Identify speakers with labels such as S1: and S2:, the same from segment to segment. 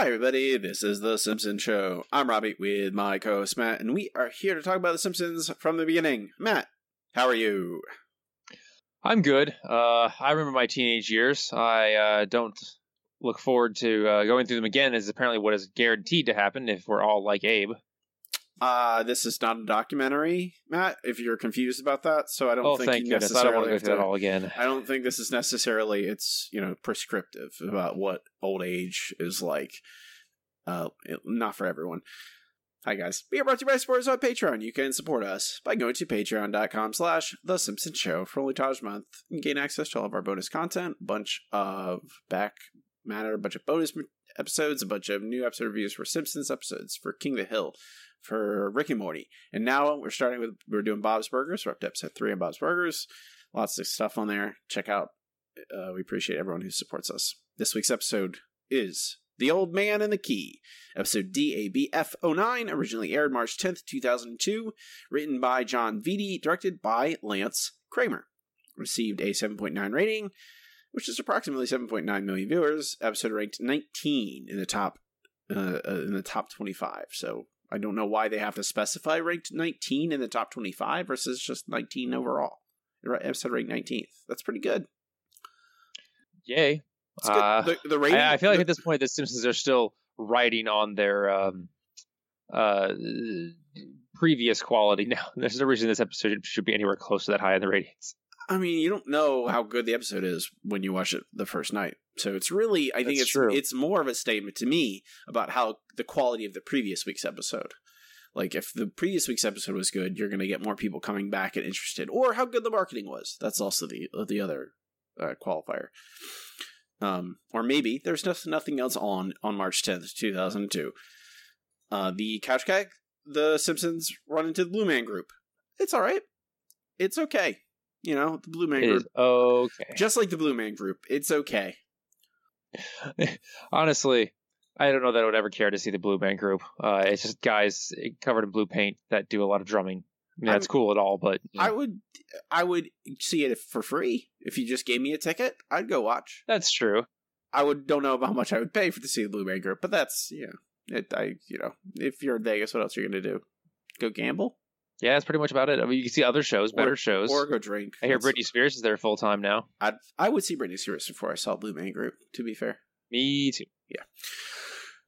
S1: Hi, everybody. This is The Simpsons Show. I'm Robbie with my co host Matt, and we are here to talk about The Simpsons from the beginning. Matt, how are you?
S2: I'm good. Uh, I remember my teenage years. I uh, don't look forward to uh, going through them again, as apparently what is guaranteed to happen if we're all like Abe.
S1: Uh, this is not a documentary, Matt, if you're confused about that. So I don't
S2: Oh,
S1: think
S2: thank
S1: you
S2: goodness. I don't want to go through that all again.
S1: I don't think this is necessarily it's you know prescriptive about what old age is like. Uh, it- not for everyone. Hi guys, we are brought to you by supporters on Patreon. You can support us by going to patreon.com slash The Simpsons Show for only Taj month. You can gain access to all of our bonus content, a bunch of back matter, a bunch of bonus episodes, a bunch of new episode reviews for Simpsons episodes, for King of the Hill, for Ricky Morty. And now we're starting with, we're doing Bob's Burgers. We're up to episode three of Bob's Burgers. Lots of stuff on there. Check out. Uh, we appreciate everyone who supports us. This week's episode is The Old Man and the Key, episode DABF09, originally aired March 10th, 2002, written by Jon Vitti, directed by Lance Kramer. Received a 7.9 rating, which is approximately 7.9 million viewers. Episode ranked 19 in the top uh, uh, in the top 25. So I don't know why they have to specify ranked 19 in the top 25 versus just 19 overall. Right, Episode ranked 19th. That's pretty good.
S2: Yay.
S1: Good.
S2: Uh,
S1: the, the rating,
S2: I, I feel like
S1: the-
S2: at this point, the Simpsons are still riding on their um, uh, previous quality now. There's no reason this episode should be anywhere close to that high in the ratings.
S1: I mean, you don't know how good the episode is when you watch it the first night. So it's really, I think
S2: That's
S1: it's
S2: true.
S1: it's more of a statement to me about how the quality of the previous week's episode. Like if the previous week's episode was good, you're going to get more people coming back and interested, or how good the marketing was. That's also the the other uh, qualifier. Um, or maybe there's nothing else on on March 10th, 2002. Uh, the Couch Gag, the Simpsons run into the Blue Man Group. It's all right. It's okay. You know, the Blue Man
S2: It
S1: Group
S2: is okay.
S1: just like the Blue Man Group, it's okay.
S2: Honestly, I don't know that I would ever care to see the Blue Man Group. Uh, it's just guys covered in blue paint that do a lot of drumming. I mean, that's
S1: I'm-
S2: cool at all, but you know,
S1: I would, I would see it for free if you just gave me a ticket. I'd go watch.
S2: that's true.
S1: I would don't know how much I would pay for to see the Blue Man Group, but that's yeah. It, I you know, if you're in Vegas, what else are you gonna do? Go gamble
S2: Yeah, that's pretty much about it. I mean, you can see other shows, better shows.
S1: or go drink?
S2: I hear
S1: That's-
S2: Britney Spears is there full time now.
S1: I'd, I would see Britney Spears before I saw Blue Man Group. To be fair,
S2: Me too. Yeah.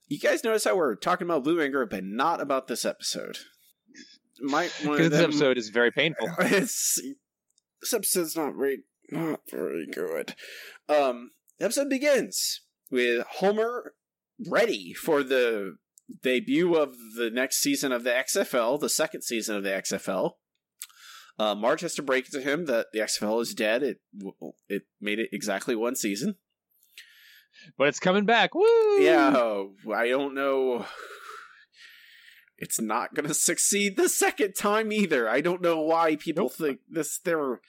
S1: You guys notice how we're talking about Blue Man Group but not about this episode. My
S2: Because this episode is very painful.
S1: it's this episode's not very not very good. Um the episode begins with Homer ready for the debut of the next season of the XFL, the second season of the XFL. Uh, Marge has to break it to him that the XFL is dead. It it made it exactly one season.
S2: But it's coming back. Woo!
S1: Yeah, I don't know. It's not going to succeed the second time either. I don't know why people
S2: Nope.
S1: think this. They're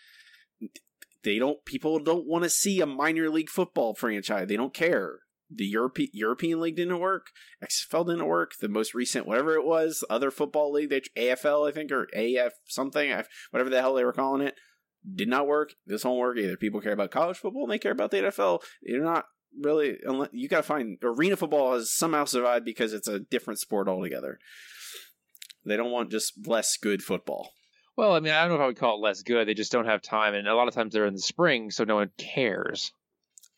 S1: they don't. People don't want to see a minor league football franchise. They don't care. The Europe, European League didn't work. XFL didn't work. The most recent, whatever it was, other football league, they, AFL, I think, or AF something, whatever the hell they were calling it, did not work. This won't work either. People care about college football and they care about the NFL. They're not really you gotta find arena football has somehow survived because it's a different sport altogether they don't want just less good football
S2: Well, I mean, I don't know if I would call it less good. They just don't have time, and a lot of times they're in the spring, so no one cares.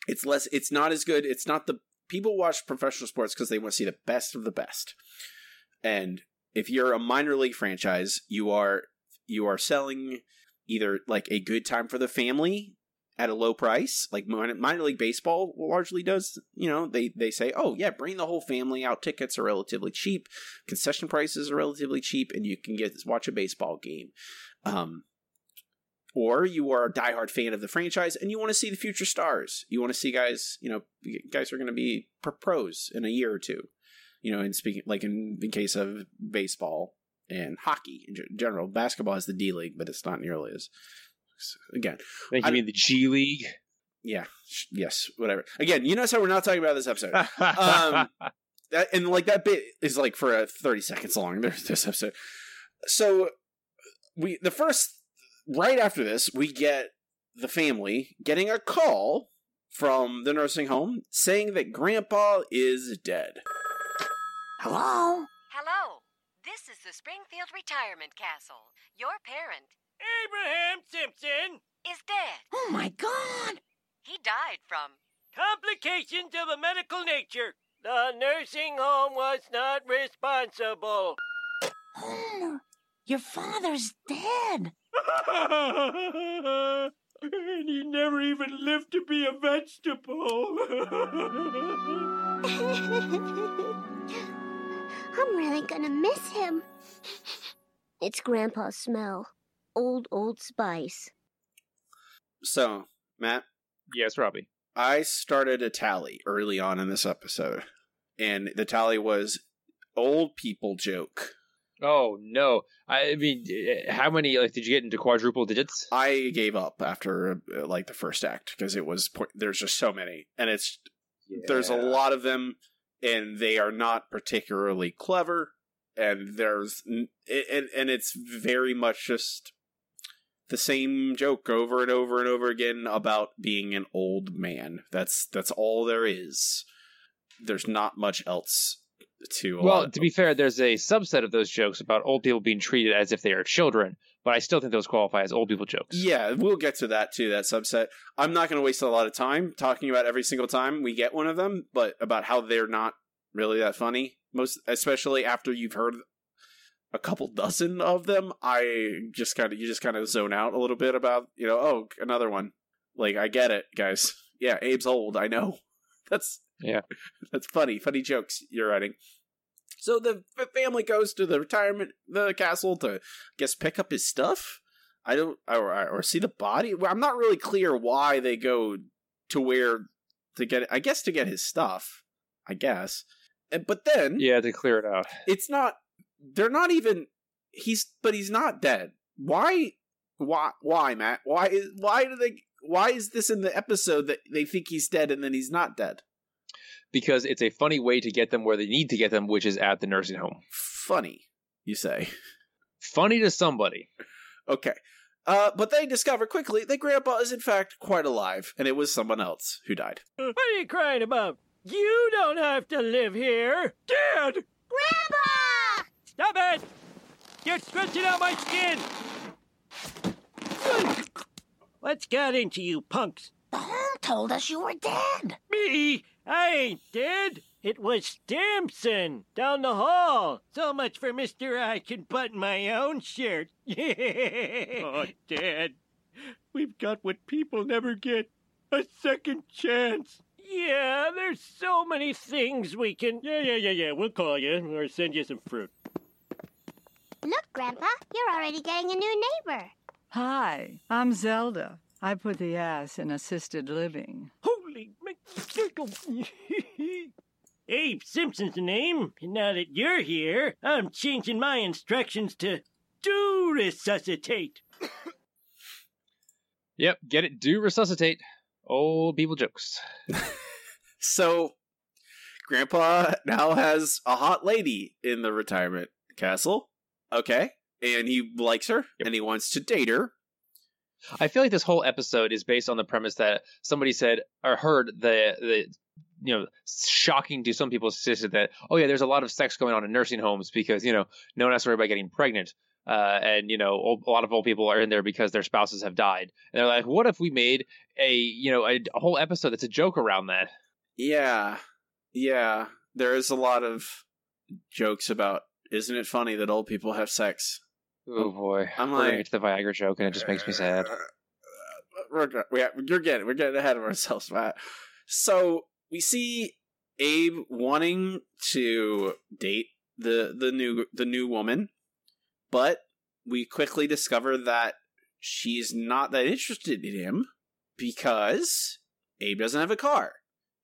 S1: It's less it's not as good. It's not the people watch professional sports because they want to see the best of the best. And if you're a minor league franchise you are you are selling either like a good time for the family at a low price like minor, minor league baseball largely does you know they they say oh yeah bring the whole family out. Tickets are relatively cheap. Concession prices are relatively cheap and you can get watch a baseball game. Um or you are a diehard fan of the franchise and you want to see the future stars. You want to see guys, you know, guys who are going to be pros in a year or two. You know, in speaking like in the case of baseball and hockey in gen- basketball is the D League, but it's not nearly as. Again,
S2: I think
S1: I-
S2: mean the G League.
S1: yeah, yes, whatever. Again, you notice how we're not talking about this episode. Um, that and like that bit is like for uh, 30 seconds long there's this episode so we the first right after this we get the family getting a call from the nursing home saying that Grandpa is dead.
S3: Hello?
S4: Hello. This is the Springfield Retirement Castle. Your parent
S5: Abraham Simpson.
S4: is dead.
S3: Oh my god!
S4: He died from.
S5: Complications of a medical nature. The nursing home was not responsible.
S3: Homer, your father's dead.
S5: And he never even lived to be a vegetable.
S6: I'm really gonna miss him. It's Grandpa's smell. Old, old spice.
S1: So, Matt,
S2: Yes, Robbie.
S1: I started a tally early on in this episode, and the tally was old people joke.
S2: Oh no! I mean, eh, how many like did you get into quadruple digits?
S1: I gave up after uh, like the first act because it was there's just so many, and it's there's a lot of them, and they are not particularly clever, and there's and and it's very much just the same joke over and over and over again about being an old man. That's that's all there is. There's not much else to. a
S2: Well, to be fair, there's a subset of those jokes about old people being treated as if they are children, but I still think those qualify as old people jokes.
S1: Yeah, we'll get to that too, that subset. I'm not going to waste a lot of time talking about every single time we get one of them, but about how they're not really that funny. Most especially after you've heard a couple dozen of them, I just kind of you just kind of zone out a little bit about, you know, oh, another one. Like I get it, guys. Yeah, Abe's old, I know. That's
S2: Yeah.
S1: That's funny, funny jokes you're writing. So the family goes to the retirement the castle to I guess pick up his stuff. I don't or, or see the body. Well, I'm not really clear why they go to where to get. I guess to get his stuff. I guess, And- but then
S2: Yeah, to clear it out.
S1: it's not. They're not even. He's but he's not dead. Why? Why? Why, Matt? Why is? Why do they? Why is this in the episode that they think he's dead and then he's not dead?
S2: Because it's a funny way to get them where they need to get them, which is at the nursing home.
S1: Funny, you say.
S2: Funny to somebody.
S1: Okay. Uh, but they discover quickly that Grandpa is in fact quite alive, and it was someone else who died.
S5: what are you crying about? You don't have to live here. Dad!
S6: Grandpa!
S5: Stop it! You're stretching out my skin! What's got into you punks?
S3: The home told us you were dead.
S5: Me? I ain't dead. It was Stimson down the hall. So much for Mr. I can button my own shirt. oh, Dad. We've got what people never get a second chance. Yeah, there's so many things we can. Yeah, yeah, yeah, yeah. We'll call you or send you some fruit.
S6: Look, Grandpa, you're already getting a new neighbor.
S7: Hi, I'm Zelda. I put the ass in assisted living.
S5: Holy. Abe Simpson's the name, and now that you're here, I'm changing my instructions to do resuscitate.
S2: Yep, get it. Do resuscitate. Old people jokes.
S1: So, Grandpa now has a hot lady in the retirement castle. Okay. And he likes her,
S2: Yep.
S1: and he wants to date her.
S2: I feel like this whole episode is based on the premise that somebody said or heard the the you know shocking to some people statistic that oh yeah there's a lot of sex going on in nursing homes because you know no one has to worry about getting pregnant uh, and you know old, a lot of old people are in there because their spouses have died and they're like what if we made a you know a, a whole episode that's a joke around that
S1: Yeah. Yeah. There is a lot of jokes about, isn't it funny that old people have sex?
S2: Oh boy
S1: I'm
S2: we're
S1: like-
S2: get to the Viagra joke and it just makes me sad
S1: Uh, We're, we- you're getting we're getting ahead of ourselves, Matt. So we see Abe wanting to date the the new the new woman, but we quickly discover that she's not that interested in him because Abe doesn't have a car,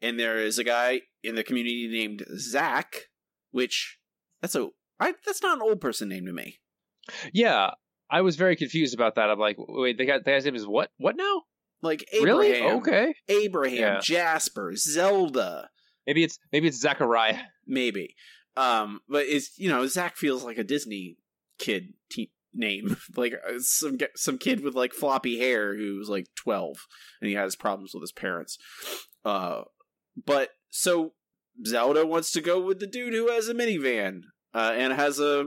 S1: and there is a guy in the community named Zach, which that's a I, that's not an old person name to me.
S2: Yeah I was very confused about that. I'm like wait they got the guy's name is what what now?
S1: Like Abraham,
S2: really okay.
S1: Abraham,
S2: Yeah.
S1: Jasper, Zelda,
S2: maybe it's maybe it's Zachariah.
S1: Maybe. Um, but it's you know Zach feels like a Disney kid te- name, like uh, some some kid with like floppy hair who's like twelve and he has problems with his parents. Uh, but so Zelda wants to go with the dude who has a minivan uh, and has a,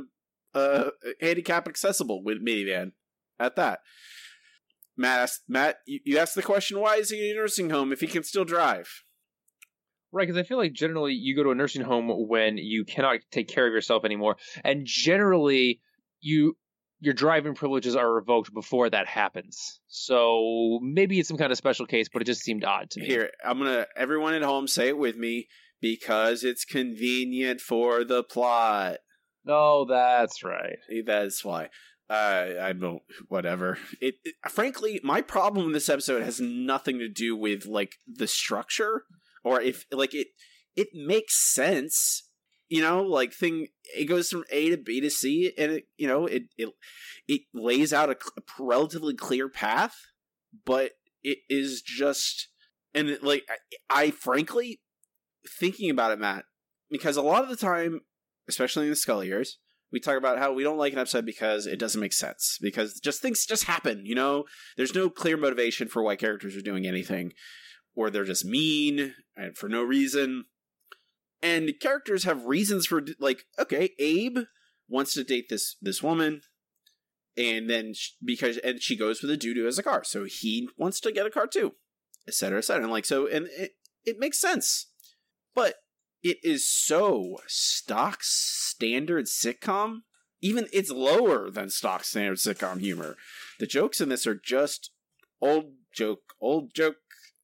S1: a handicap accessible with minivan. At that, Matt asked, Matt, you, you asked the question: Why is he in a nursing home if he can still drive?
S2: Right, because I feel like generally you go to a nursing home when you cannot take care of yourself anymore, and generally you your driving privileges are revoked before that happens. So maybe it's some kind of special case, but it just seemed odd to me.
S1: Here, I'm gonna everyone at home say it with me because it's convenient for the plot.
S2: Oh, that's right.
S1: That's why. Uh, I don't. Whatever. It, it. Frankly, my problem with this episode has nothing to do with like the structure, or if like it. It makes sense, you know. Like thing, it goes from A to B to C, and it, you know, it it it lays out a, a relatively clear path, but it is just, and it, like I, I frankly thinking about it, Matt, because a lot of the time, especially in the Scully years, we talk about how we don't like an episode because it doesn't make sense because just things just happen you know? There's no clear motivation for why characters are doing anything or they're just mean and for no reason. And characters have reasons for like okay abe wants to date this this woman and then sh- because and she goes with a dude who has a car so he wants to get a car too etc etc and like so and it, it makes sense. But it is so stock standard sitcom. Even it's lower than stock standard sitcom humor. The jokes in this are just old joke, old joke,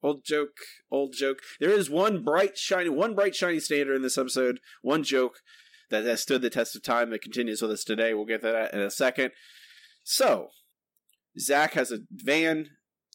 S1: old joke, old joke. There is one bright, shiny, one bright, shiny standard in this episode. One joke that has stood the test of time that continues with us today. We'll get to that in a second. So, Zach has a van.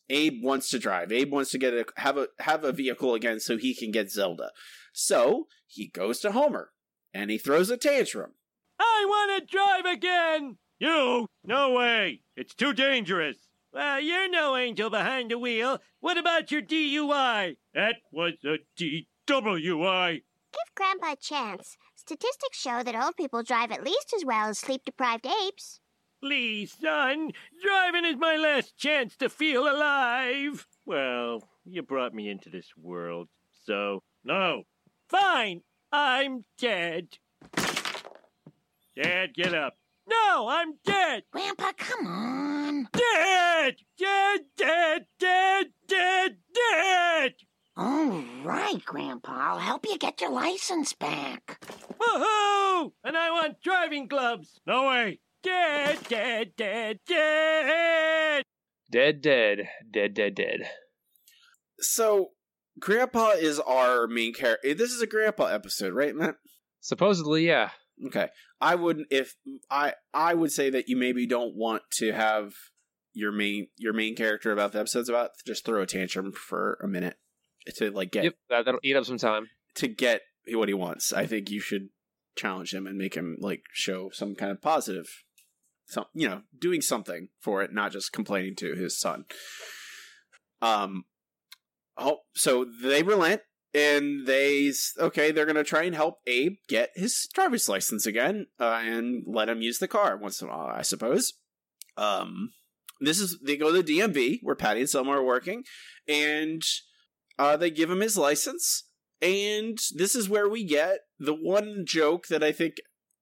S1: Abe wants to drive. Abe wants to get a have a have a vehicle again so he can get Zelda. So he goes to Homer and he throws a tantrum.
S5: I want to drive again! You? No way! It's too dangerous! Well, you're no angel behind the wheel. What about your DUI? That was a DWI.
S6: Give Grandpa a chance. Statistics show that old people drive at least as well as sleep deprived apes.
S5: Please, son, driving is my last chance to feel alive. Well, you brought me into this world, so no. Fine, I'm dead. Dad, get up. No, I'm dead.
S3: Grandpa, come on.
S5: Dead! Dead, dead, dead, dead, dead!
S3: All right, Grandpa. I'll help you get your license back.
S5: Woohoo! And I want driving gloves. No way. Dead, dead, dead, dead.
S2: Dead, dead, dead, dead, dead.
S1: So Grandpa is our main character. This is a Grandpa episode, right, Matt?
S2: Supposedly, yeah.
S1: Okay. I would if I I would say that you maybe don't want to have your main your main character about the episode's about just throw a tantrum for a minute to like get
S2: Yep, that, that'll eat up some time.
S1: to get what he wants. I think you should challenge him and make him like show some kind of positive some you know, doing something for it, not just complaining to his son. Um oh so they relent and they okay they're gonna try and help abe get his driver's license again uh, and let him use the car once in a while i suppose. Um this is they go to the dmv where patty and selma are working and uh they give him his license and this is where we get the one joke that i think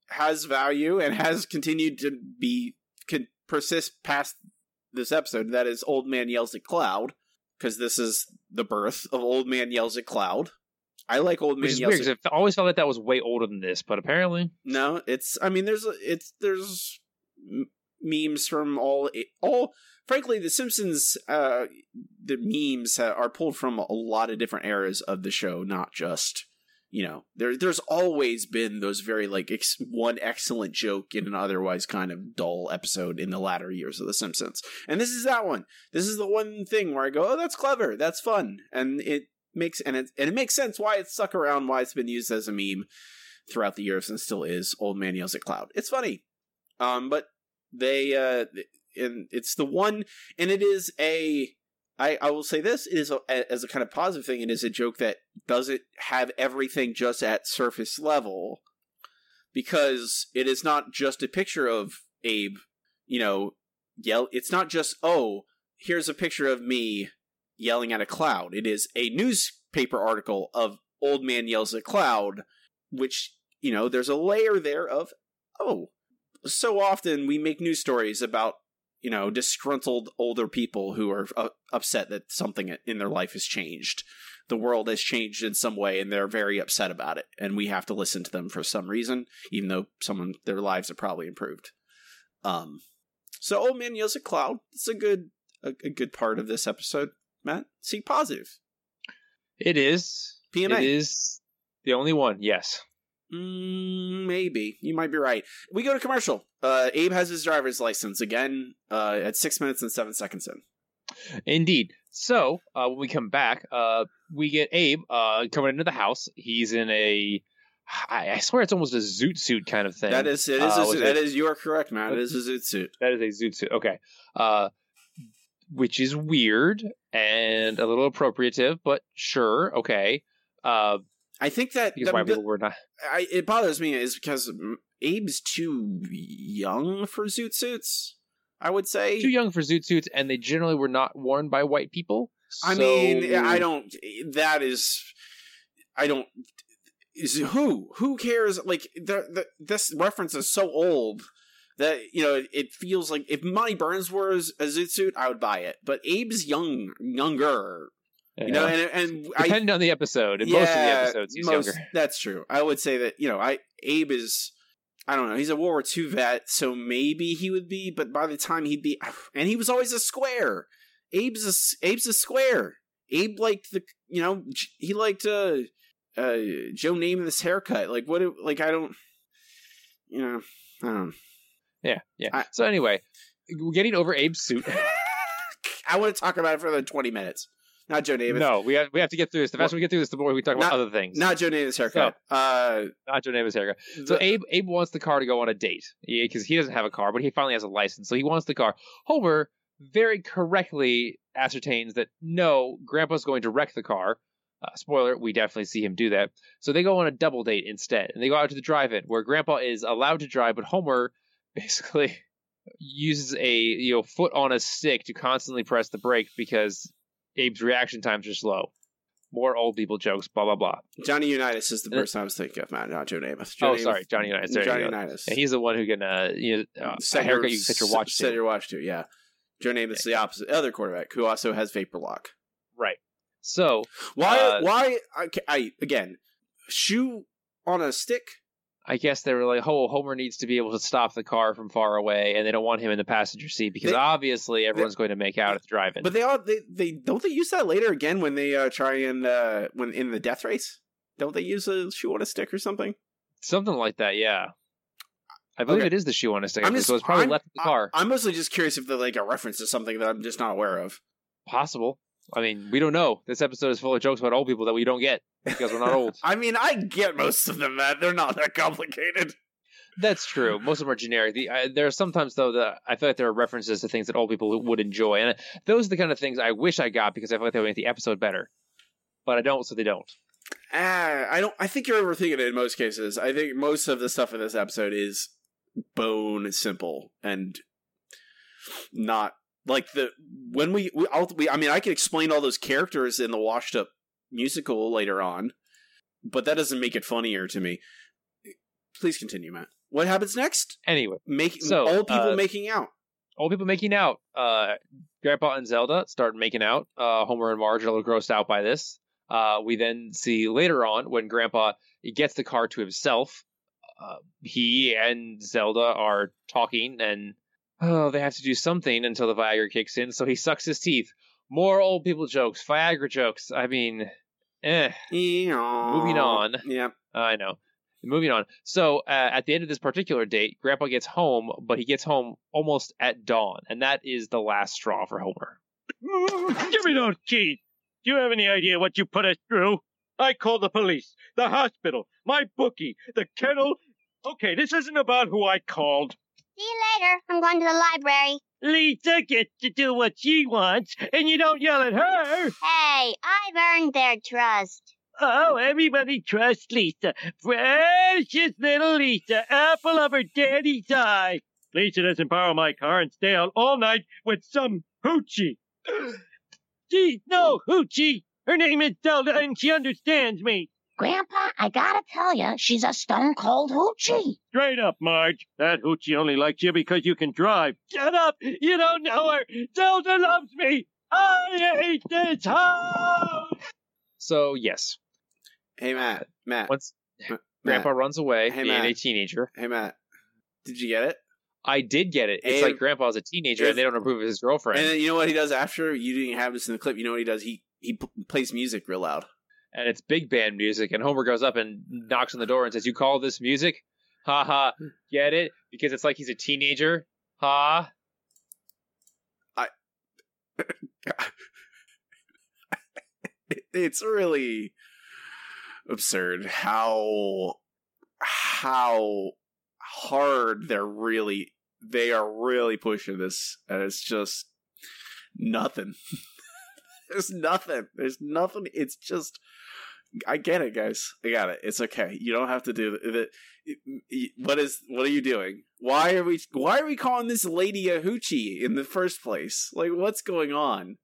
S1: has value and has continued to be can persist past this episode that is old man yells at cloud because this is the birth of Old Man Yells at Cloud. I like Old Man
S2: Which is
S1: Yells
S2: weird
S1: at
S2: because I always felt like that was way older than this, but apparently,
S1: No, it's. I mean, there's. It's there's m- memes from all all. Frankly, The Simpsons. Uh, the memes ha- are pulled from a lot of different eras of the show, not just. You know, there there's always been those very like ex- one excellent joke in an otherwise kind of dull episode in the latter years of The Simpsons, and this is that one. This is the one thing where I go, oh, that's clever, that's fun, and it makes and it and it makes sense why it's stuck around, why it's been used as a meme throughout the years and still is. Old man yells at cloud. It's funny. Um but they uh and it's the one and it is a i i will say this it is a, as a kind of positive thing it is a joke that doesn't have everything just at surface level because it is not just a picture of abe you know yell it's not just oh here's a picture of me yelling at a cloud. It is a newspaper article of old man yells at cloud, which you know there's a layer there of oh, so often we make news stories about you know disgruntled older people who are uh, upset that something in their life has changed. The world has changed in some way, and they're very upset about it, and we have to listen to them for some reason, even though someone their lives have probably improved. Um, so old man yells at cloud. It's a good a, a good part of this episode. Matt, see positive.
S2: It is.
S1: PMA.
S2: It is the only one. Yes.
S1: Mm, maybe you might be right. We go to commercial. Uh, Abe has his driver's license again uh, at six minutes and seven seconds in.
S2: Indeed. So uh, when we come back, uh, we get Abe uh, coming into the house. He's in a, I, I swear it's almost a zoot suit kind of thing.
S1: That is it is
S2: Uh,
S1: a,
S2: with
S1: that
S2: it-
S1: is you are correct, man. It is a zoot suit.
S2: That is a zoot suit. Okay. Uh, which is weird and a little appropriative, but sure, okay. Uh,
S1: I think that,
S2: because
S1: that-
S2: white
S1: that-
S2: people were not.
S1: I, it bothers me is because Abe's too young for zoot suits. I would say
S2: too young for zoot suits, and they generally were not worn by white people.
S1: I mean, I don't. That is, I don't. Is who who cares? Like the, the this reference is so old that you know it, it feels like if Monty Burns were a zoot suit, I would buy it. But Abe's young, younger, you know, and and
S2: depending on the episode, in most of the episodes, he's
S1: most-
S2: younger.
S1: That's true. I would say that you know, I Abe is. I don't know. He's a World War II vet, so maybe he would be. But by the time he'd be, and he was always a square. Abe's a Abe's a square. Abe liked the you know he liked uh uh Joe Namath's haircut. Like what? it- Like I don't. You know, I don't.
S2: Yeah, yeah.
S1: I-
S2: so anyway, we're getting over Abe's suit.
S1: I want to talk about it for another twenty minutes. Not Joe Namath.
S2: no, we have we have to get through this. The faster we get through this, the more we talk about
S1: Not-
S2: other things.
S1: Not Joe Namath's haircut. uh,
S2: not Joe Namath's haircut. So
S1: the-
S2: Abe Abe wants the car to go on a date because he doesn't have a car, but he finally has a license, so he wants the car. Homer very correctly ascertains that no, Grandpa's going to wreck the car. Uh, spoiler: We definitely see him do that. So they go on a double date instead, and they go out to the drive-in where Grandpa is allowed to drive, but Homer basically uses a you know foot on a stick to constantly press the brake because Abe's reaction times are slow. More old people jokes, blah blah blah.
S1: Johnny Unitas is the
S2: Uh,
S1: person I was thinking of, Matt, not Joe Namath. Joe
S2: oh, sorry, Johnny Unitas. There
S1: Johnny. Unitas.
S2: And he's the one who can uh, you know, uh,
S1: Set
S2: haircut
S1: your-
S2: you set your watch
S1: Set
S2: to.
S1: your watch to, yeah. Joe Namath is the opposite, other quarterback who also has vapor lock.
S2: Right. So
S1: Why?
S2: Uh,
S1: why? I, I again, shoe on a stick.
S2: I guess they were like, "Oh, Homer needs to be able to stop the car from far away," and they don't want him in the passenger seat because
S1: They-
S2: obviously everyone's going to make out at the drive-in.
S1: But they all they, they don't they use that later again when they uh, try and uh, when in the death race. Don't they use a shoe on a stick or something?
S2: Something like that, yeah. I believe
S1: Okay.
S2: it is the shoe on a stick,
S1: I'm just-
S2: so it's probably
S1: I'm-
S2: left in the car.
S1: I, am mostly just curious if they're like a reference to something that I'm just not aware of.
S2: Possible. I mean, we don't know. This episode is full of jokes about old people that we don't get because we're not old.
S1: I mean, I get most of them, Matt. They're not that complicated.
S2: That's true. Most of them are generic. The, I, there are sometimes though that I feel like there are references to things that old people would enjoy, and those are the kind of things I wish I got because I feel like they would make the episode better. But I don't, so they don't.
S1: Ah, I don't. I think you're overthinking it in most cases. I think most of the stuff in this episode is bone simple and not like the when we we, I'll, we I mean I can explain all those characters in the washed up musical later on, but that doesn't make it funnier to me. Please continue, Matt. What happens next?
S2: Anyway,
S1: making
S2: So,
S1: old people
S2: uh,
S1: making out.
S2: old people making out. Uh, Grandpa and Zelda start making out. Uh, Homer and Marge are a little grossed out by this. Uh, we then see later on when Grandpa gets the car to himself. Uh, he and Zelda are talking, and oh, they have to do something until the Viagra kicks in. So he sucks his teeth. More old people jokes, Viagra jokes. I mean, eh.
S1: Moving
S2: on.
S1: Yeah.
S2: I know. Moving on. So uh, at the end of this particular date, Grandpa gets home, but he gets home almost at dawn, and that is the last straw for Homer.
S5: Give me those keys. Do you have any idea what you put us through? I called the police, the hospital, my bookie, the kennel. Okay, this isn't about who I called.
S6: See you later. I'm going to the library.
S5: Lisa gets to do what she wants, and you don't yell at her.
S6: Hey, I've earned their trust.
S5: Oh, everybody trusts Lisa. Precious little Lisa, apple of her daddy's eye. Lisa doesn't borrow my car and stay out all night with some hoochie. Gee, no, hoochie. Her name is Zelda, and she understands me.
S3: Grandpa, I gotta tell you, she's a stone cold hoochie.
S5: Straight up, Marge. That hoochie only likes you because you can drive. Shut up! You don't know her. Zelda loves me. I hate this house.
S2: So yes,
S1: Hey Matt, Matt,
S2: once
S1: Matt,
S2: Grandpa runs away,
S1: Hey,
S2: being a teenager.
S1: Hey Matt, did you get it?
S2: I did get it. It's
S1: Abe-
S2: like Grandpa's a teenager
S1: If-
S2: and they don't approve of his girlfriend.
S1: And then you know what he does after? You didn't have this in the clip. You know what he does? He he p- plays music real loud.
S2: And it's big band music. And Homer goes up and knocks on the door and says, "You call this music? Ha ha! Get it? Because it's like he's a teenager. Ha! I.
S1: It's really absurd how how hard they're really they are really pushing this, and it's just nothing. There's nothing. There's nothing. It's just. I get it, guys. I got it. It's okay. You don't have to do the. the what is? What are you doing? Why are we? Why are we calling this lady a hoochie in the first place? Like, what's going on?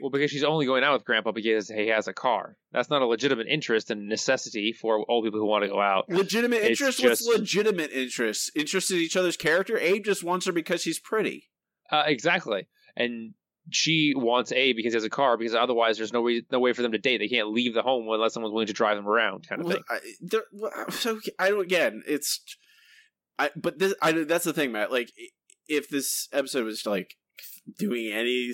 S2: Well, because she's only going out with Grandpa because he has a car. That's not a legitimate interest and necessity for old people who want to go out.
S1: Legitimate
S2: It's
S1: interest?
S2: just-
S1: What's legitimate interest? Interest in each other's character? Abe just wants her because she's pretty.
S2: Uh, exactly. And she wants A because he has a car because otherwise there's no way no way for them to date. They can't leave the home unless someone's willing to drive them around, kind of thing.
S1: I, there, so I don't again. It's, I but this I that's the thing, Matt. Like, if this episode was like doing any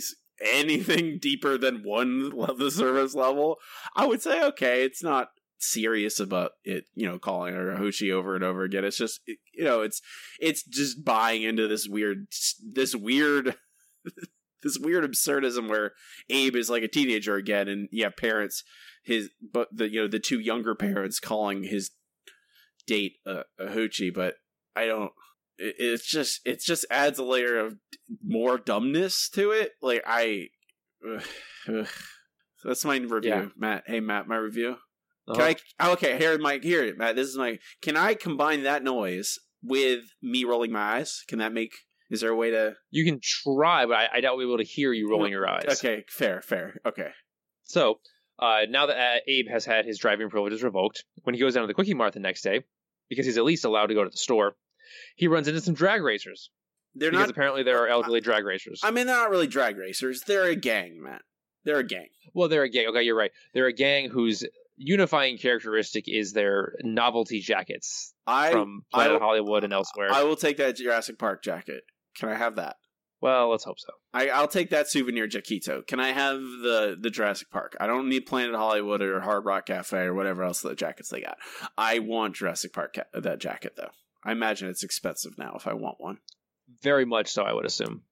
S1: anything deeper than one level, the service level, I would say okay, it's not serious about it. You know, calling her a hoochie over and over again. It's just you know, it's it's just buying into this weird this weird. This weird absurdism where Abe is like a teenager again, and you have parents his but the you know the two younger parents calling his date a, a hoochie but i don't it, it's just it just adds a layer of more dumbness to it like i ugh, ugh. that's my review
S2: Yeah.
S1: matt hey matt my review
S2: Uh-huh.
S1: can i okay here Mike. here matt this is my can i combine that noise with me rolling my eyes can that make is there a way to
S2: You can try, but I, I doubt we'll be able to hear you rolling your eyes.
S1: okay fair fair okay
S2: So uh, now that uh, Abe has had his driving privileges revoked, when he goes down to the Quickie Mart the next day, because he's at least allowed to go to the store, he runs into some drag racers.
S1: they're
S2: because
S1: not
S2: apparently there are elderly drag racers.
S1: i mean they're not really drag racers they're a gang matt they're a gang
S2: well, they're a gang. Okay, you're right. They're a gang whose unifying characteristic is their novelty jackets
S1: i
S2: from Planet
S1: I-
S2: Hollywood and elsewhere.
S1: I will take that Jurassic Park jacket. Can I have that?
S2: well, let's hope so.
S1: I, I'll take that souvenir jaquito. Can I have the the Jurassic Park? I don't need Planet Hollywood or Hard Rock Cafe or whatever else the jackets they got. I want Jurassic Park ca- that jacket though. I imagine it's expensive now if I want one.
S2: Very much so, I would assume.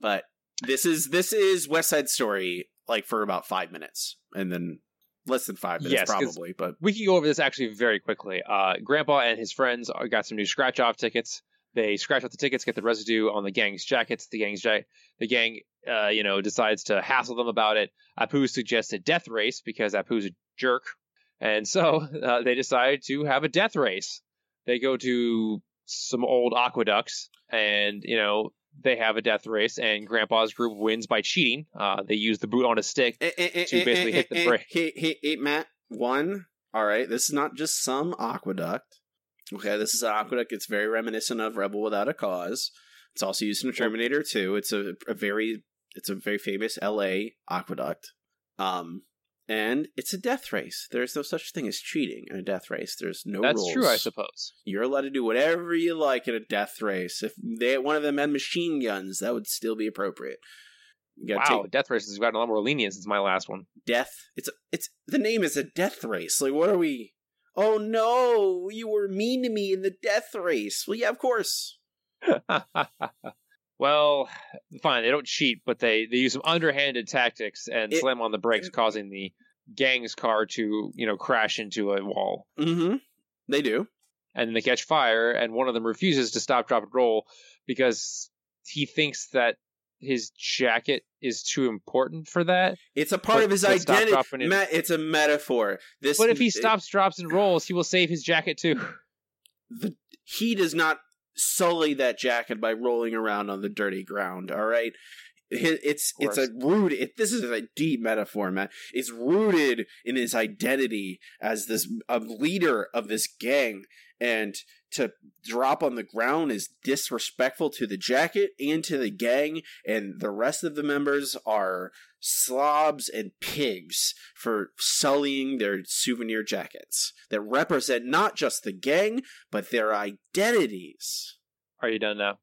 S1: But this is this is West Side Story like for about five minutes and then less than five minutes
S2: Yes,
S1: probably. But
S2: We can go over this actually very quickly. Uh, Grandpa and his friends got some new scratch off tickets. They scratch off the tickets, get the residue on the gang's jackets. The gang's ja- the gang, uh, you know, decides to hassle them about it. Apu suggests a death race because Apu's a jerk, and so uh, they decide to have a death race. They go to some old aqueducts, and you know they have a death race. And Grandpa's group wins by cheating. Uh, they use the boot on a stick
S1: Eh, eh, eh,
S2: To
S1: eh,
S2: basically
S1: eh,
S2: hit the
S1: eh,
S2: brake.
S1: Hey, hey, hey, Matt. One. All right. This is not just some aqueduct. Okay, this is an aqueduct. It's very reminiscent of Rebel Without a Cause. It's also used in Terminator 2. It's a, a very it's a very famous L.A. aqueduct. Um, and it's a death race. There's no such thing as cheating in a death race. There's no
S2: That's
S1: rules.
S2: true, I suppose.
S1: You're allowed to do whatever you like in a death race. If they one of them had machine guns, that would still be appropriate.
S2: Wow,
S1: take
S2: death race has gotten a lot more lenient since my last one.
S1: death. It's it's the name is a death race. Like what are we? Oh no, you were mean to me in the death race. Well, yeah, of course.
S2: well, fine. They don't cheat, but they, they use some underhanded tactics and
S1: It-
S2: slam on the brakes, causing the gang's car to you know crash into a wall.
S1: Mm-hmm. They do.
S2: And then they catch fire, and one of them refuses to stop, drop, and roll because he thinks that his jacket is too important for that.
S1: It's a part
S2: But-
S1: of his identity.
S2: it-
S1: Matt, it's a metaphor. This,
S2: But if he stops, drops, and rolls, he will save his jacket too.
S1: the, he does not sully that jacket by rolling around on the dirty ground. All right. It's it's a root. It, this is a deep metaphor, man. It's rooted in his identity as this a leader of this gang, and to drop on the ground is disrespectful to the jacket and to the gang, and the rest of the members are slobs and pigs for sullying their souvenir jackets that represent not just the gang but their identities.
S2: Are you done now?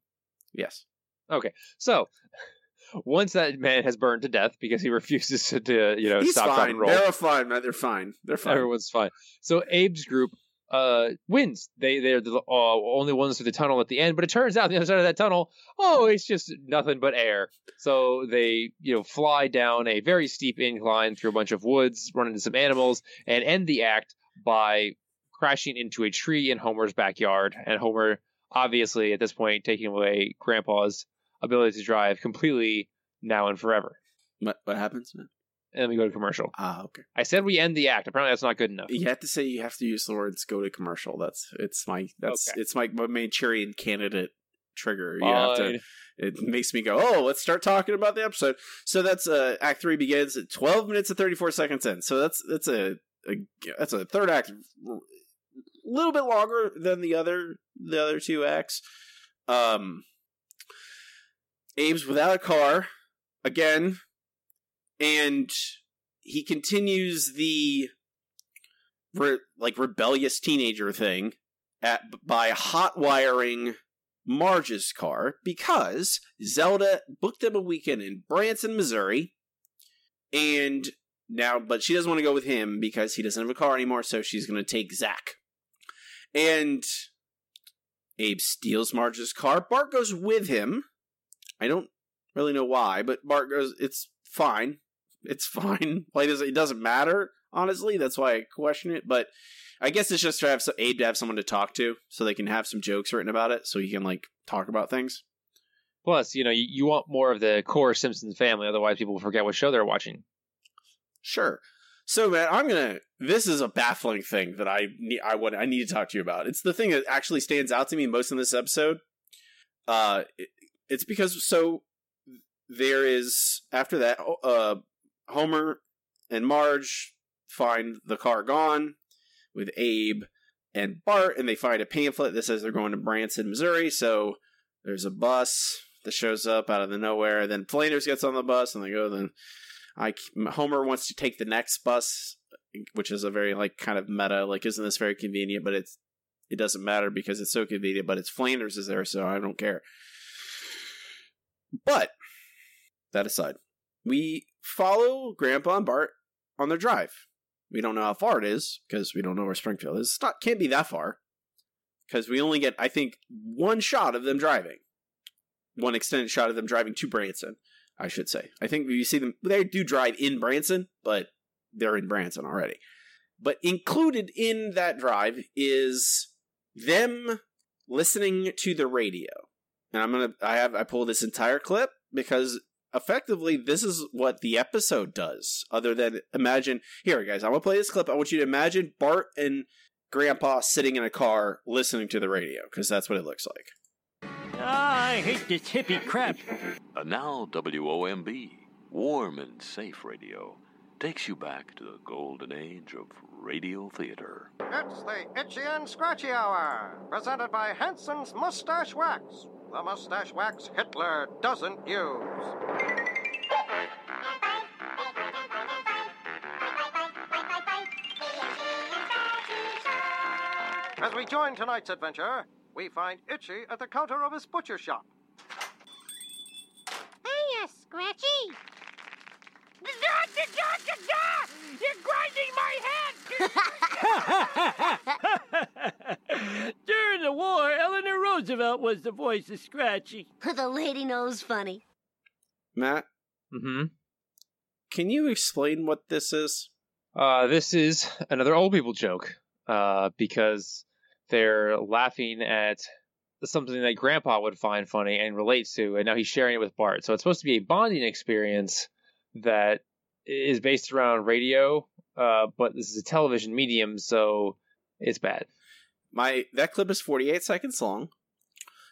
S1: Yes. Okay.
S2: So, once that man has burned to death because he refuses to, to you know,
S1: He's
S2: stop,
S1: fine.
S2: roll,
S1: They're fine, man. They're fine. They're fine.
S2: everyone's fine. So Abe's group uh wins. They they're the uh, only ones through the tunnel at the end, but it turns out the other side of that tunnel, oh, it's just nothing but air. So they you know fly down a very steep incline through a bunch of woods, run into some animals, and end the act by crashing into a tree in Homer's backyard. And Homer, obviously at this point, taking away Grandpa's ability to drive completely now and forever.
S1: What what happens? man?
S2: And then we go to commercial.
S1: Ah, okay.
S2: I said we end the act. Apparently, that's not good enough.
S1: You have to say you have to use the words "go to commercial." That's it's my that's
S2: Okay.
S1: it's my, Manchurian candidate trigger. You have to. It makes me go, oh, let's start talking about the episode. So that's uh, Act Three begins at twelve minutes and thirty four seconds in. So that's that's a, a that's a third act, a little bit longer than the other the other two acts. Um, Abe's without a car again, and he continues the re- like rebellious teenager thing at by hot wiring Marge's car because Zelda booked them a weekend in Branson, Missouri, and now, but she doesn't want to go with him because he doesn't have a car anymore, so she's going to take Zach. And Abe steals Marge's car. Bart goes with him. I don't really know why, but Bart goes, it's fine. It's fine. Like, it doesn't matter, honestly. That's why I question it. But I guess it's just to have so Abe to have someone to talk to so they can have some jokes written about it so he can, like, talk about things.
S2: Plus, you know, you, you want more of the core Simpsons family, otherwise people will forget what show they're watching.
S1: Sure. So, man, I'm gonna. This is a baffling thing that I need. I want. I need to talk to you about. It's the thing that actually stands out to me most in this episode. Uh, it, it's because so there is after that. Uh, Homer and Marge find the car gone with Abe and Bart, and they find a pamphlet that says they're going to Branson, Missouri. So there's a bus that shows up out of the nowhere. Then Flanders gets on the bus, and they go. Then I Homer wants to take the next bus, which is a very like kind of meta. Like, isn't this very convenient? But it's it doesn't matter because it's so convenient. But it's Flanders is there, so I don't care. But that aside, we follow Grandpa and Bart on their drive. We don't know how far it is because we don't know where Springfield is. It's not can't be that far because we only get I think one shot of them driving, one extended shot of them driving to Branson. I should say. I think you see them they do drive in Branson, but they're in Branson already. But included in that drive is them listening to the radio. And I'm gonna I have I pull this entire clip because effectively this is what the episode does. Other than imagine here guys, I'm gonna play this clip. I want you to imagine Bart and Grandpa sitting in a car listening to the radio, because that's what it looks like.
S5: Ah, I hate this hippie crap.
S8: And now WOMB, warm and safe radio, takes you back to the golden age of radio theater.
S9: It's the Itchy and Scratchy Hour, presented by Hanson's Mustache Wax. The mustache wax Hitler doesn't use. As we join tonight's adventure, we find Itchy at the counter of his butcher shop.
S6: Hiya, Scratchy.
S5: You're grinding my head! During the war, Eleanor Roosevelt was the voice of Scratchy.
S6: the lady knows funny.
S1: Matt,
S2: Mm-hmm.
S1: can you explain what this is?
S2: Uh, this is another old people joke uh, because they're laughing at something that Grandpa would find funny and relates to, and now he's sharing it with Bart. So it's supposed to be a bonding experience that is based around radio, uh, but this is a television medium, so it's bad.
S1: My that clip is 48 seconds long.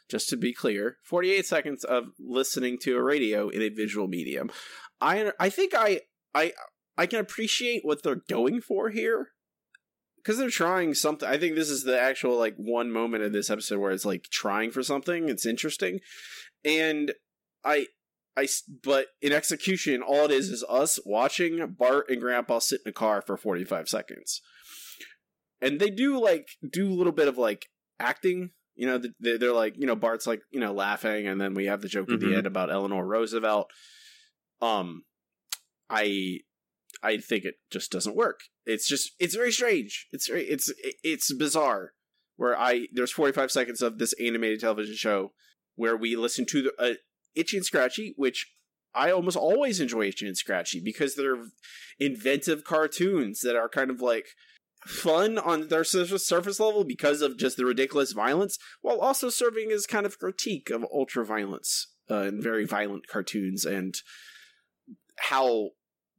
S1: Just to be clear, 48 seconds of listening to a radio in a visual medium. I I think I I I can appreciate what they're going for here because they're trying something. I think this is the actual like one moment of this episode where it's like trying for something. It's interesting, and i I, but in execution, all it is is us watching Bart and Grandpa sit in a car for 45 seconds. And they do like do a little bit of like acting, you know, they- they're like, you know, Bart's like, you know, laughing and then we have the joke at
S2: Mhm.
S1: the end about Eleanor Roosevelt. Um I I think it just doesn't work. It's just it's very strange. It's very it's it's bizarre where I there's 45 seconds of this animated television show where we listen to the uh, Itchy and Scratchy, which I almost always enjoy Itchy and Scratchy because they're inventive cartoons that are kind of like fun on their surface, level because of just the ridiculous violence, while also serving as kind of critique of ultra violence uh, and very violent cartoons and how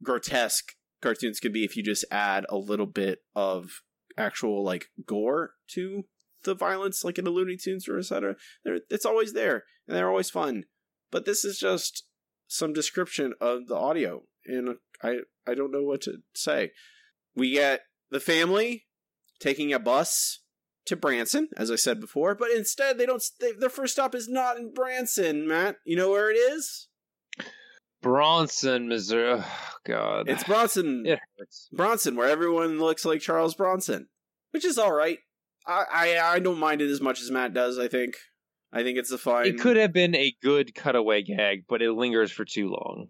S1: grotesque cartoons could be if you just add a little bit of actual like gore to the violence, like in the Looney Tunes or etc. It's always there and they're always fun. But this is just some description of the audio, and I I don't know what to say. We get the family taking a bus to Branson, as I said before, but instead they don't. They, their first stop is not in Branson, Matt. You know where it is?
S2: Bronson, Missouri. Oh, God,
S1: It's Bronson.
S2: it hurts.
S1: Bronson, where everyone looks like Charles Bronson, which is all right. I, I I don't mind it as much as Matt does. I think I think it's a fine.
S2: It could have been a good cutaway gag, but it lingers for too long.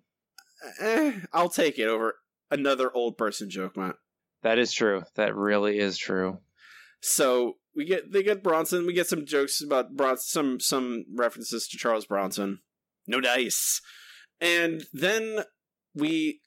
S1: Eh, I'll take it over another old person joke, Matt.
S2: That is true. That really is true.
S1: So we get they get Bronson. We get some jokes about Bronson, some some references to Charles Bronson. No dice, and then we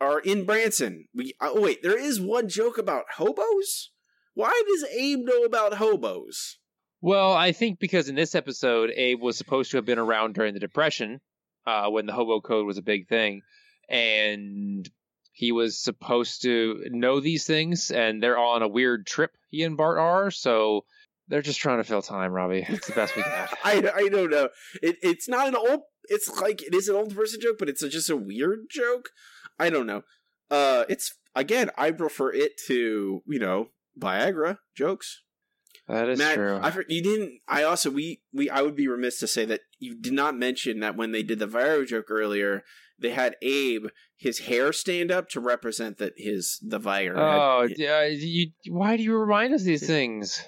S1: are in Branson. We oh wait, there is one joke about hobos. Why does Abe know about hobos?
S2: Well, I think because in this episode, Abe was supposed to have been around during the Depression, uh, when the hobo code was a big thing, and he was supposed to know these things. And they're on a weird trip. He and Bart are, so they're just trying to fill time. Robbie, it's the best we got.
S1: I I don't know. It it's not an old. It's like it is an old person joke, but it's a, just a weird joke. I don't know. Uh, it's again. I prefer it to you know Viagra jokes.
S2: That is
S1: Matt,
S2: true.
S1: I for, you didn't. I also we we I would be remiss to say that you did not mention that when they did the Viagra joke earlier, they had Abe his hair stand up to represent that his the Viagra.
S2: Oh, yeah. You, why do you remind us these things?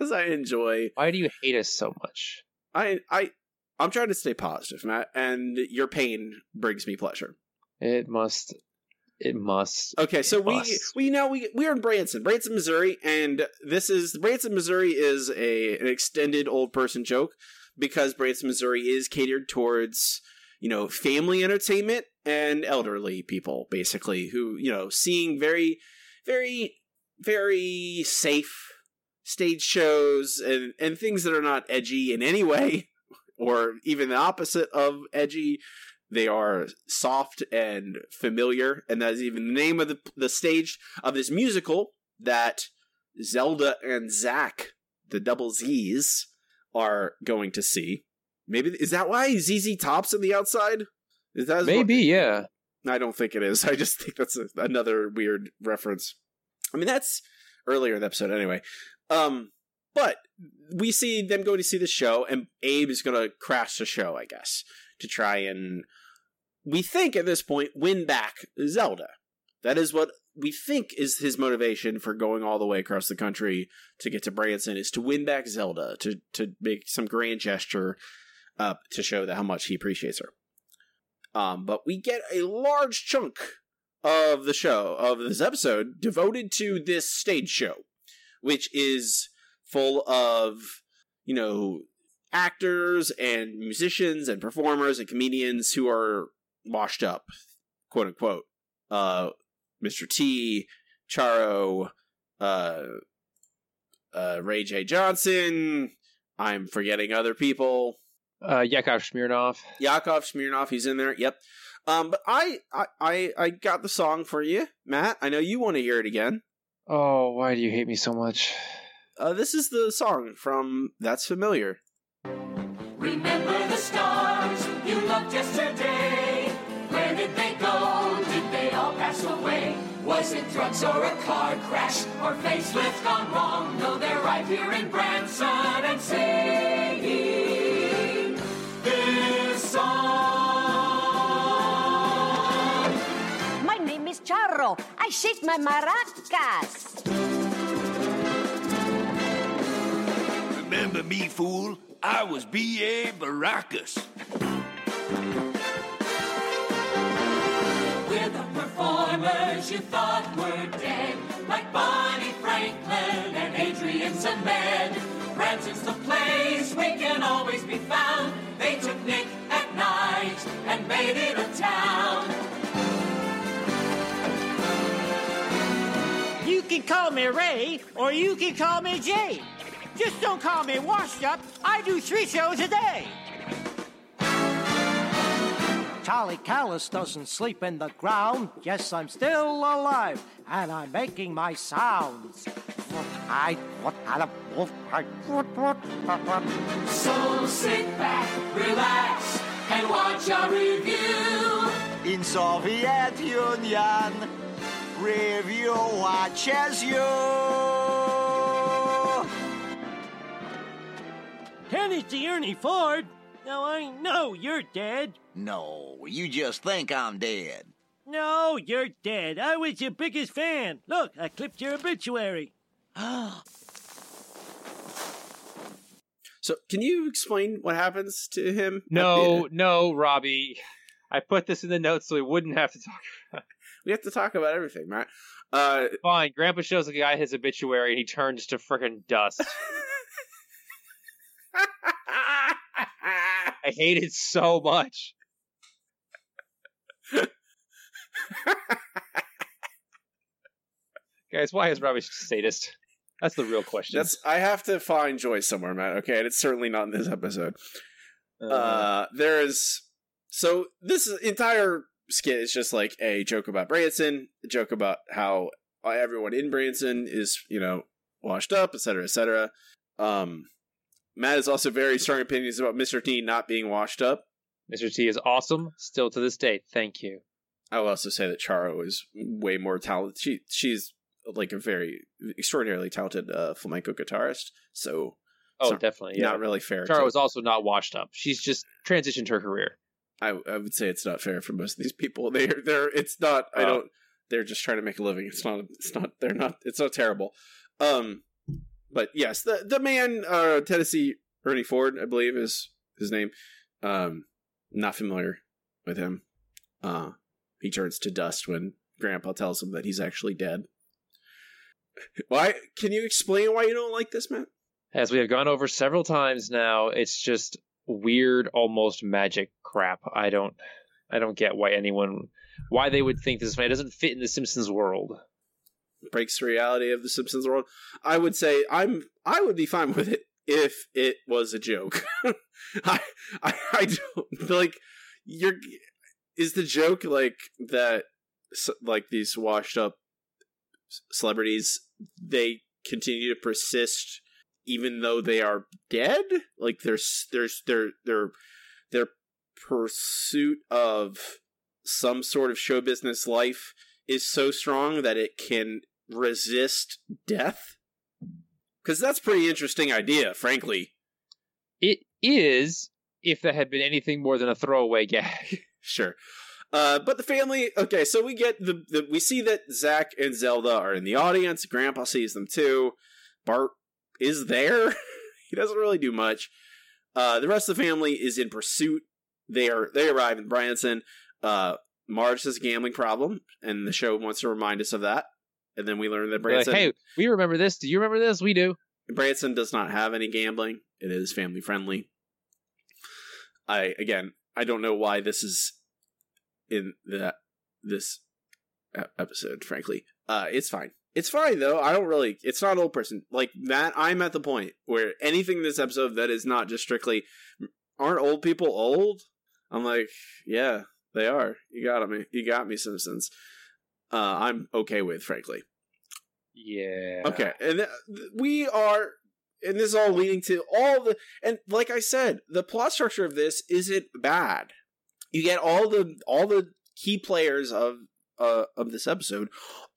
S1: because I enjoy.
S2: Why do you hate us so much?
S1: I I I'm trying to stay positive, Matt, and your pain brings me pleasure.
S2: It must. It must.
S1: Okay, so we
S2: Must.
S1: we know we we're in Branson, Branson, Missouri, and this is Branson, Missouri is a an extended old person joke because Branson, Missouri is catered towards you know family entertainment and elderly people, basically who you know seeing very, very, very safe stage shows and and things that are not edgy in any way, or even the opposite of edgy. They are soft and familiar, and that is even the name of the the stage of this musical that Zelda and Zach, the double Z's, are going to see. Maybe is that why ZZ Top's on the outside? Is that
S2: Maybe, yeah.
S1: I don't think it is. I just think that's a, another weird reference. I mean, that's earlier in the episode anyway. Um, but we see them going to see the show, and Abe is going to crash the show, I guess, to try and we think at this point win back Zelda. That is what we think is his motivation for going all the way across the country to get to Branson is to win back Zelda to to make some grand gesture uh, to show that how much he appreciates her. Um, but we get a large chunk of the show of this episode devoted to this stage show, which is full of you know actors and musicians and performers and comedians who are washed up, quote unquote. Uh, Mr. T, Charo, uh, uh, Ray J. Johnson. I'm forgetting other people.
S2: Uh, Yakov Smirnoff.
S1: Yakov Smirnoff, he's in there. Yep. Um, but I, I, I got the song for you, Matt. I know you want to hear it again.
S2: Oh, why do you hate me so much?
S1: Uh, this is the song from That's Familiar.
S10: Remember the stars you loved yesterday? Where did they go? Did they all pass away? Was it drugs or a car crash or facelift gone wrong? No, they're right here in Branson and
S11: say. Is I shake my maracas.
S12: Remember me, fool? I was B.A. Baracus.
S10: We're the performers you thought were dead, like Bonnie Franklin and Adrian Zmed. Branson's the place we can always be found. They took Nick at Nite and made it a town.
S5: Call me Ray, or you can call me Jay. Just don't call me washed up. I do three shows a day. Charlie Callas doesn't sleep in the ground. Yes, I'm still alive, and I'm making my sounds. I, what, I, what, I, what, what, what, what.
S10: So sit back, relax, and watch our review.
S13: In Soviet Union, review watches you.
S5: Tennessee Ernie Ford. Now I know you're dead.
S13: No, you just think I'm dead.
S5: No, you're dead. I was your biggest fan. Look, I clipped your obituary.
S1: So, can you explain what happens to him?
S2: No, no, Robbie. I put this in the notes so we wouldn't have to talk about
S1: we have to talk about everything, Matt. Uh.
S2: Fine, Grandpa shows the guy his obituary and he turns to frickin' dust. I hate it so much. Guys, why is Robbie sadist? That's the real question.
S1: that's I have to find joy somewhere, Matt. Okay, and it's certainly not in this episode. Uh, there is so this entire skit is just like a joke about Branson, a joke about how everyone in Branson is you know washed up, etc., etc. Um, Matt has also very strong opinions about Mr. T not being washed up.
S2: Mr. T is awesome, still to this day. Thank you.
S1: I will also say that Charo is way more talented. She she's like a very extraordinarily talented uh, flamenco guitarist. So
S2: Oh,
S1: not-
S2: definitely. Yeah.
S1: not really fair.
S2: Charo
S1: to-
S2: was also not washed up. She's just transitioned her career.
S1: I I would say it's not fair for most of these people. They are they're it's not. I
S2: Oh.
S1: don't. They're just trying to make a living. It's not. It's not. They're not. It's not terrible. Um, but yes, the the man, uh, Tennessee Ernie Ford, I believe is his name. Um, not familiar with him. Uh, he turns to dust when Grandpa tells him that he's actually dead. Why? Can you explain why you don't like this, Matt?
S2: As we have gone over several times now, it's just weird, almost magic crap. I don't, I don't get why anyone, why they would think this. It doesn't fit in the Simpsons world.
S1: breaks the reality of the Simpsons world. I would say I'm I would be fine with it if it was a joke. I, I I don't like you're is the joke like that like these washed up celebrities they continue to persist even though they are dead? Like there's there's their their their pursuit of some sort of show business life is so strong that it can resist death? Because that's a pretty interesting idea frankly.
S2: It is if that had been anything more than a throwaway gag.
S1: sure. Uh, but the family okay so we get the, the we see that zach and zelda are in the audience. Grandpa sees them too. Bart is there he doesn't really do much uh, the rest of the family is in pursuit they are they arrive in branson uh, marge has a gambling problem and the show wants to remind us of that and then we learn that
S2: They're like,
S1: branson
S2: hey, we remember this. Do you remember this? We do.
S1: Branson does not have any gambling. It is family friendly. I again, I don't know why this is in the this episode. Frankly, uh, it's fine. It's fine though. I don't really. It's not old person like that. I'm at the point where anything in this episode that is not just strictly aren't old people old. I'm like, yeah, they are. You got me. You got me, Simpsons. Uh, I'm okay with, frankly.
S2: Yeah.
S1: Okay, and th- we are, and this is all leading to all the, and like I said, the plot structure of this isn't bad. You get all the all the key players of uh, of this episode,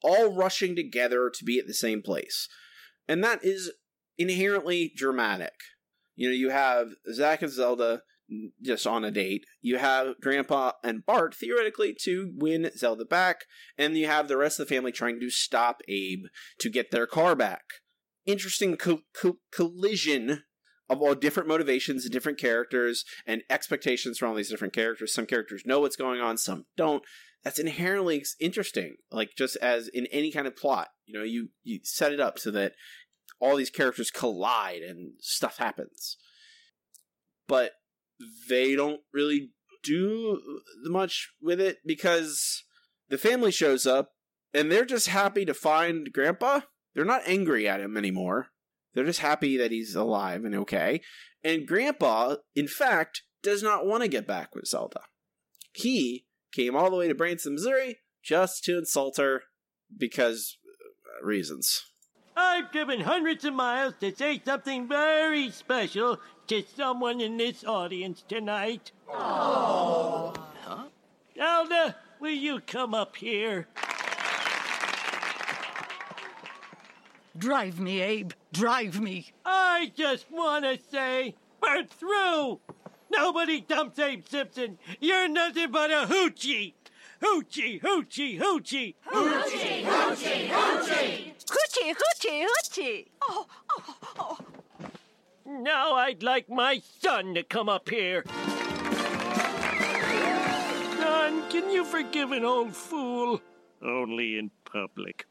S1: all rushing together to be at the same place, and that is inherently dramatic. You know, you have Zach and Zelda just on a date. You have Grandpa and Bart theoretically to win Zelda back, and you have the rest of the family trying to stop Abe to get their car back. Interesting co- co- collision of all different motivations and different characters and expectations from all these different characters. Some characters know what's going on, some don't. That's inherently interesting. Like just as in any kind of plot, you know, you you set it up so that all these characters collide and stuff happens. But they don't really do much with it because the family shows up and they're just happy to find grandpa. They're not angry at him anymore. They're just happy that he's alive and okay. And grandpa, in fact, does not want to get back with Zelda. He came all the way to Branson, Missouri just to insult her because uh, reasons.
S5: I've driven hundreds of miles to say something very special to someone in this audience tonight.
S13: Oh. Huh?
S5: Zelda, will you come up here?
S7: Drive me, Abe. Drive me.
S5: I just want to say, we're through. Nobody dumps Abe Simpson. You're nothing but a hoochie. Hoochie, hoochie, hoochie.
S10: Hoochie, hoochie, hoochie.
S11: Hoochie, hoochie, hoochie. Oh, oh, oh, oh.
S5: Now I'd like my son to come up here. Son, can you forgive an old fool? Only in public.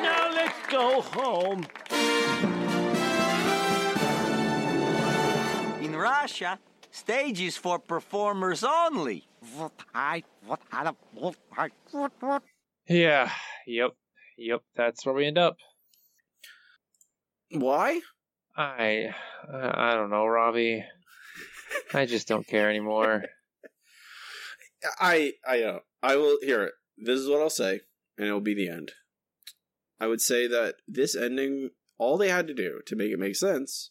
S5: Now let's go home.
S13: Russia, stage is for performers only.
S2: Yeah. Yep. Yep. That's where we end up.
S1: Why?
S2: I I I don't know, Robbie. I just don't care anymore.
S1: I I uh, I will hear it. This is what I'll say, and it will be the end. I would say that this ending, all they had to do to make it make sense,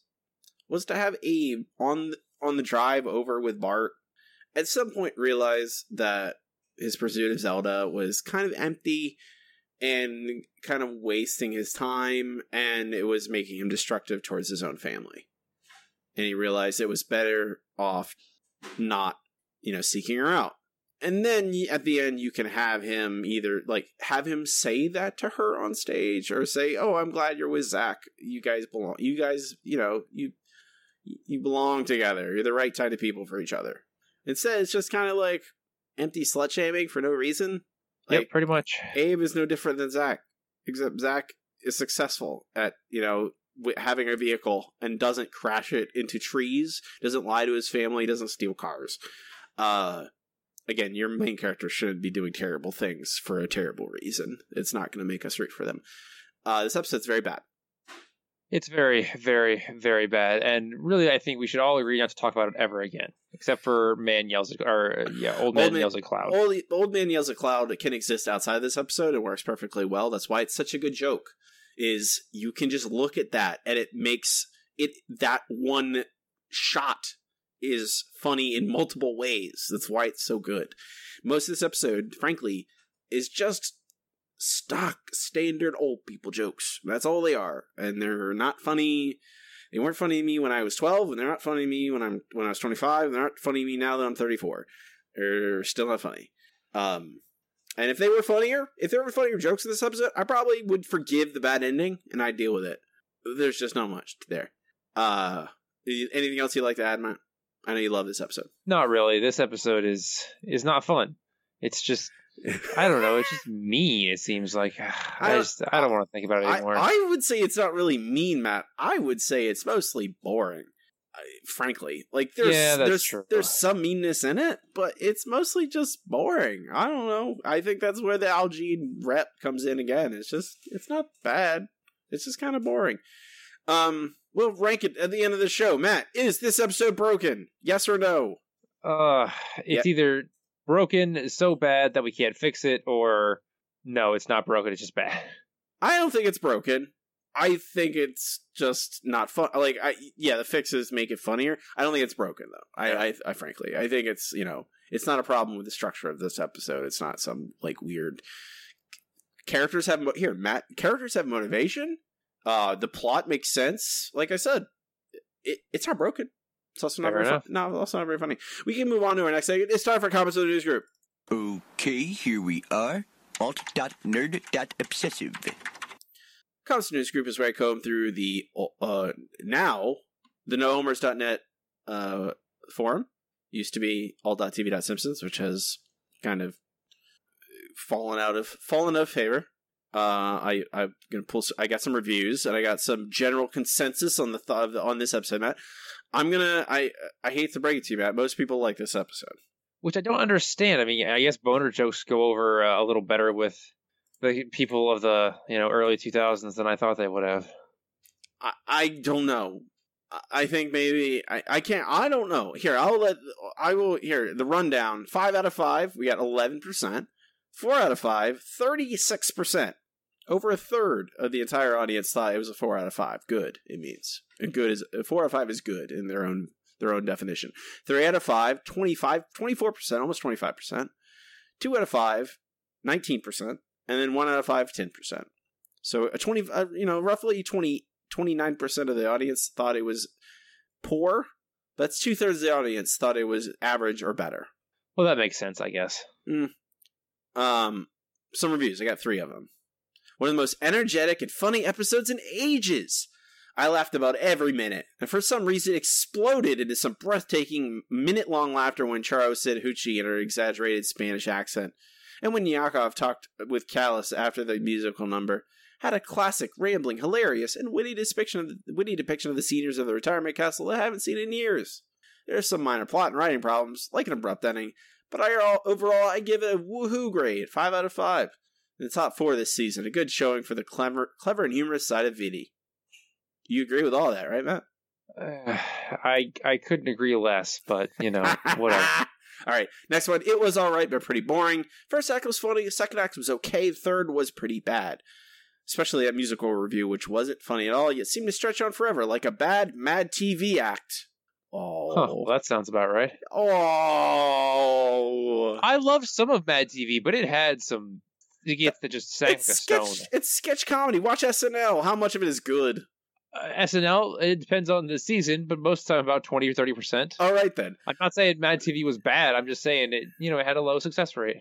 S1: was to have Abe on on the drive over with Bart. At some point, realize that his pursuit of Zelda was kind of empty and kind of wasting his time, and it was making him destructive towards his own family. And he realized it was better off not, you know, seeking her out. And then at the end, you can have him either like have him say that to her on stage, or say, "Oh, I'm glad you're with Zach. You guys belong. You guys, you know, you you belong together. You're the right kind of people for each other." Instead, it's just kind of like empty slut shaming for no reason.
S2: yep, pretty much.
S1: Abe is no different than Zach, except Zach is successful at you know having a vehicle and doesn't crash it into trees, doesn't lie to his family, doesn't steal cars. Uh, again, your main character shouldn't be doing terrible things for a terrible reason. It's not going to make us root for them. Uh, this episode's very bad.
S2: It's very, very, very bad, and really, I think we should all agree not to talk about it ever again, except for man yells at, or yeah, old man, yells at cloud.
S1: Old, old man yells at cloud can exist outside of this episode and works perfectly well. That's why it's such a good joke. Is you can just look at that and it makes it that one shot is funny in multiple ways. That's why it's so good. Most of this episode, frankly, is just stock standard old people jokes. That's all they are, and they're not funny. They weren't funny to me when I was twelve, and they're not funny to me when I'm when I was twenty five. And they're not funny to me now that I'm thirty four. They're still not funny. Um, and if they were funnier, if there were funnier jokes in this episode, I probably would forgive the bad ending and I'd deal with it. There's just not much there. Uh, anything else you'd like to add, Matt? I know you love this episode.
S2: Not really. This episode is is not fun. It's just I don't know. It's just mean. It seems like I just I don't want to think about it anymore.
S1: I would say it's not really mean, Matt. I would say it's mostly boring. I, frankly, like there's
S2: Yeah,
S1: there's
S2: true.
S1: there's some meanness in it, but it's mostly just boring. I don't know. I think that's where the algae rep comes in again. It's just it's not bad. It's just kind of boring. Um, we'll rank it at the end of the show. Matt, is this episode broken? Yes or no?
S2: Uh, it's either broken is so bad that we can't fix it, or no, it's not broken. It's just bad.
S1: I don't think it's broken. I think it's just not fun. Like, I yeah, the fixes make it funnier. I don't think it's broken though. I, I, I frankly, I think it's you know, it's not a problem with the structure of this episode. It's not some like weird characters have mo- here. Matt characters have motivation. Uh, the plot makes sense. Like I said, it, it's not broken. It's also not
S2: Fair
S1: very fun. No, also not very funny. We can move on to our next segment. It's time for comments of the news group.
S14: Okay, here we are. Alt.nerd.obsessive.
S1: Constant News Group is where I comb through the uh now the nohomers.net uh forum. Used to be alt.tv.simpsons, which has kind of fallen out of fallen out of favor. Uh, I I'm gonna pull. I got some reviews and I got some general consensus on the thought on this episode, Matt. I'm gonna. I I hate to break it to you, Matt. Most people like this episode.
S2: which I don't understand. I mean, I guess boner jokes go over uh, a little better with the people of the you know early 2000s than I thought they would have.
S1: I, I don't know. I- think maybe I, I can't. I don't know. Here, I'll let. I will. Here, the rundown. Five out of five. We got eleven percent. Four out of five. Thirty-six percent. Over a third of the entire audience thought it was a four out of five. Good. It means and good is four out of five is good in their own their own definition. Three out of five. 25, 24 percent. Almost twenty five percent. Two out of five. 19 percent. And then one out of five. 10 percent. So a twenty. Uh, you know, roughly 20 29% of the audience thought it was poor. That's two thirds of the audience thought it was average or better.
S2: Well, that makes sense, I guess.
S1: Um, some reviews. I got three of them. One of the most energetic and funny episodes in ages. I laughed about every minute, and for some reason exploded into some breathtaking minute long laughter when Charo said hoochie in her exaggerated Spanish accent, and when Yakov talked with Callas after the musical number. Had a classic, rambling, hilarious, and witty depiction of the, witty depiction of the seniors of the retirement castle that I haven't seen in years. There's some minor plot and writing problems, like an abrupt ending, but I overall I give it a woohoo grade, five out of five. In the top four this season, a good showing for the clever, clever and humorous side of Vitti. You agree with all that, right, Matt?
S2: Uh, I I couldn't agree less, but you know whatever.
S1: All right, next one. It was all right, but pretty boring. First act was funny. Second act was okay. Third was pretty bad. Especially that musical review, which wasn't funny at all, yet seemed to stretch on forever, like a bad Mad TV act. Oh,
S2: Huh, well, that sounds about right.
S1: oh!
S2: I loved some of Mad TV, but it had some idiots to just sank
S1: It's
S2: a
S1: sketch.
S2: stone.
S1: It's sketch comedy. Watch SNL. How much of it is good?
S2: Uh, SNL, it depends on the season, but most of the time about twenty or thirty percent.
S1: All right then.
S2: I'm not saying Mad TV was bad. I'm just saying it. You know, it had a low success rate.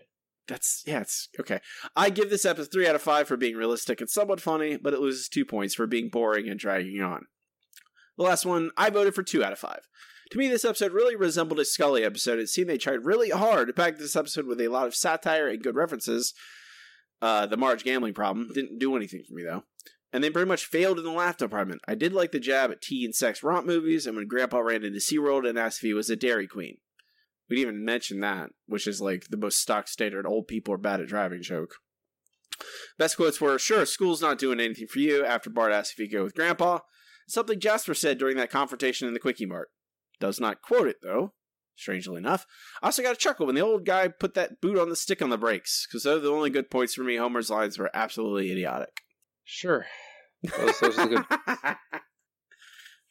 S1: That's yeah, it's okay. I give this episode three out of five for being realistic and somewhat funny, but it loses two points for being boring and dragging on. The last one, I voted for two out of five. To me, this episode really resembled a Scully episode. It seemed they tried really hard to pack this episode with a lot of satire and good references. Uh, the Marge gambling problem didn't do anything for me though, and they pretty much failed in the laugh department. I did like the jab at tea and sex romp movies, and when Grandpa ran into SeaWorld and asked if he was a Dairy Queen. We didn't even mention that, which is like the most stock standard old people are bad at driving joke. Best quotes were, sure, school's not doing anything for you after Bart asked if he'd go with Grandpa. Something Jasper said during that confrontation in the Quickie Mart. Does not quote it, though, strangely enough. I also got a chuckle when the old guy put that boot on the stick on the brakes, because those are the only good points for me. Homer's lines were absolutely idiotic.
S2: Sure, those, those are good.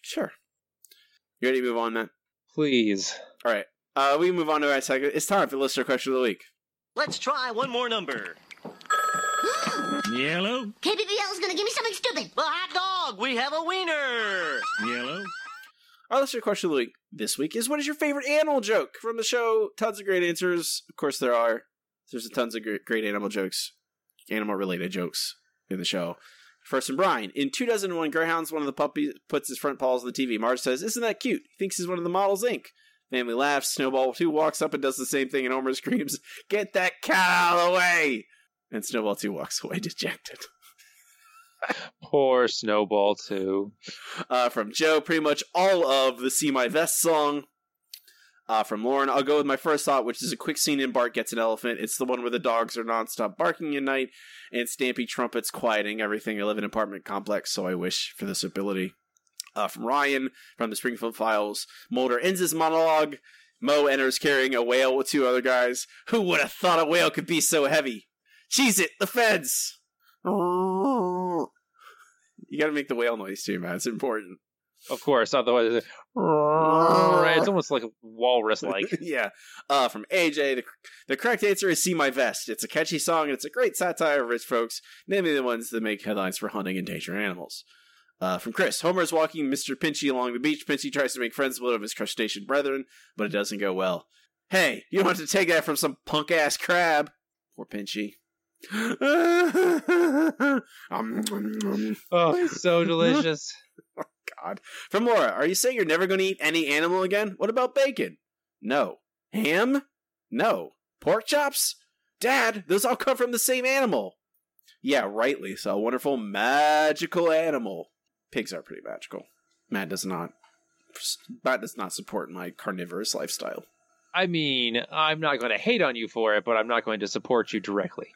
S1: Sure. You ready to move on, man?
S2: Please.
S1: All right. Uh, we move on to our second. It's time for the listener question of the week.
S5: Let's try one more number. Yellow.
S6: KBBL is gonna give me something stupid.
S5: The hot dog. We have a wiener. Yellow.
S1: Our listener question of the week this week is: What is your favorite animal joke from the show? Tons of great answers. Of course, there are. There's tons of great, animal jokes, animal related jokes in the show. First from Brian. In 2001 Greyhounds, one of the puppies puts his front paws on the TV. Marge says, Isn't that cute? He thinks he's one of the models, Inc. Family laughs. Snowball 2 walks up and does the same thing, and Homer screams, Get that cat out of the way! And Snowball 2 walks away dejected.
S2: Poor Snowball too.
S1: Uh, from Joe, pretty much all of the See My Vest song. Uh, from Lauren, I'll go with my first thought, which is a quick scene in Bart Gets an Elephant. It's the one where the dogs are nonstop barking at night and Stampy trumpets quieting everything. I live in an apartment complex, so I wish for this ability. Uh, from Ryan, from the Springfield Files, Mulder ends his monologue. Moe enters carrying a whale with two other guys. Who would have thought a whale could be so heavy? Cheese it, the feds! Oh. You got to make the whale noise too, man. It's important.
S2: Of course, otherwise it's, it's almost like walrus like.
S1: yeah. Uh, from AJ, the, the correct answer is See My Vest. It's a catchy song and it's a great satire of rich folks, namely the ones that make headlines for hunting endangered animals. Uh, from Chris, Homer is walking Mr. Pinchy along the beach. Pinchy tries to make friends with one of his crustacean brethren, but it doesn't go well. Hey, you don't have to take that from some punk ass crab. Poor Pinchy.
S2: oh, so delicious.
S1: Oh, God. From Laura, are you saying you're never going to eat any animal again? What about bacon? No. Ham? No. Pork chops? Dad, those all come from the same animal. Yeah, rightly so. A wonderful magical animal. Pigs are pretty magical. Matt does not. Matt does not support my carnivorous lifestyle.
S2: I mean, I'm not going to hate on you for it, but I'm not going to support you directly.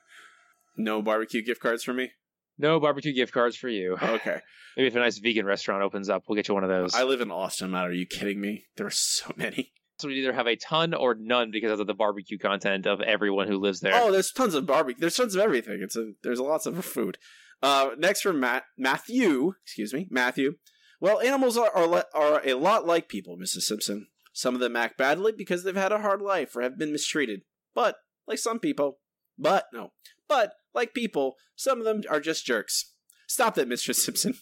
S1: No barbecue gift cards for me?
S2: No barbecue gift cards for you.
S1: Okay.
S2: Maybe if a nice vegan restaurant opens up, we'll get you one of those.
S1: I live in Austin, Matt. Are you kidding me? There are so many.
S2: So we either have a ton or none because of the barbecue content of everyone who lives there.
S1: Oh, there's tons of barbecue. There's tons of everything. It's a there's lots of food. Uh, next from Matt Matthew, excuse me, Matthew. Well, animals are, are are a lot like people, Mrs. Simpson. Some of them act badly because they've had a hard life or have been mistreated. But like some people, but no, but like people, some of them are just jerks. Stop that, Mr. Simpson.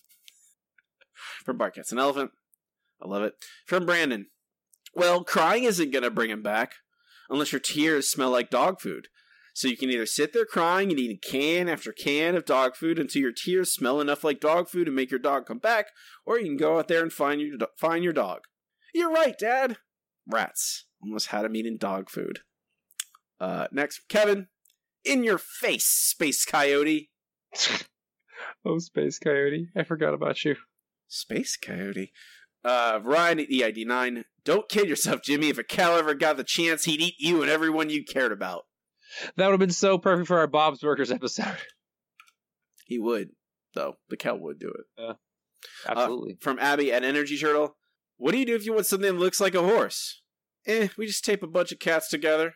S1: From Bart Gets an Elephant. I love it. From Brandon. Well, crying isn't going to bring him back unless your tears smell like dog food. So you can either sit there crying and eating can after can of dog food until your tears smell enough like dog food to make your dog come back, or you can go out there and find your find your dog. You're right, Dad. Rats almost had him eating dog food. Uh, next, Kevin. In your face, space coyote.
S2: oh, space coyote! I forgot about you.
S1: Space coyote. Uh, Ryan at EID9. Don't kid yourself, Jimmy. If a cow ever got the chance, he'd eat you and everyone you cared about.
S2: That would have been so perfect for our Bob's Burgers episode.
S1: He would, though. The cow would do it.
S2: Yeah, absolutely.
S1: Uh, from Abby at Energy Turtle. What do you do if you want something that looks like a horse? Eh, we just tape a bunch of cats together.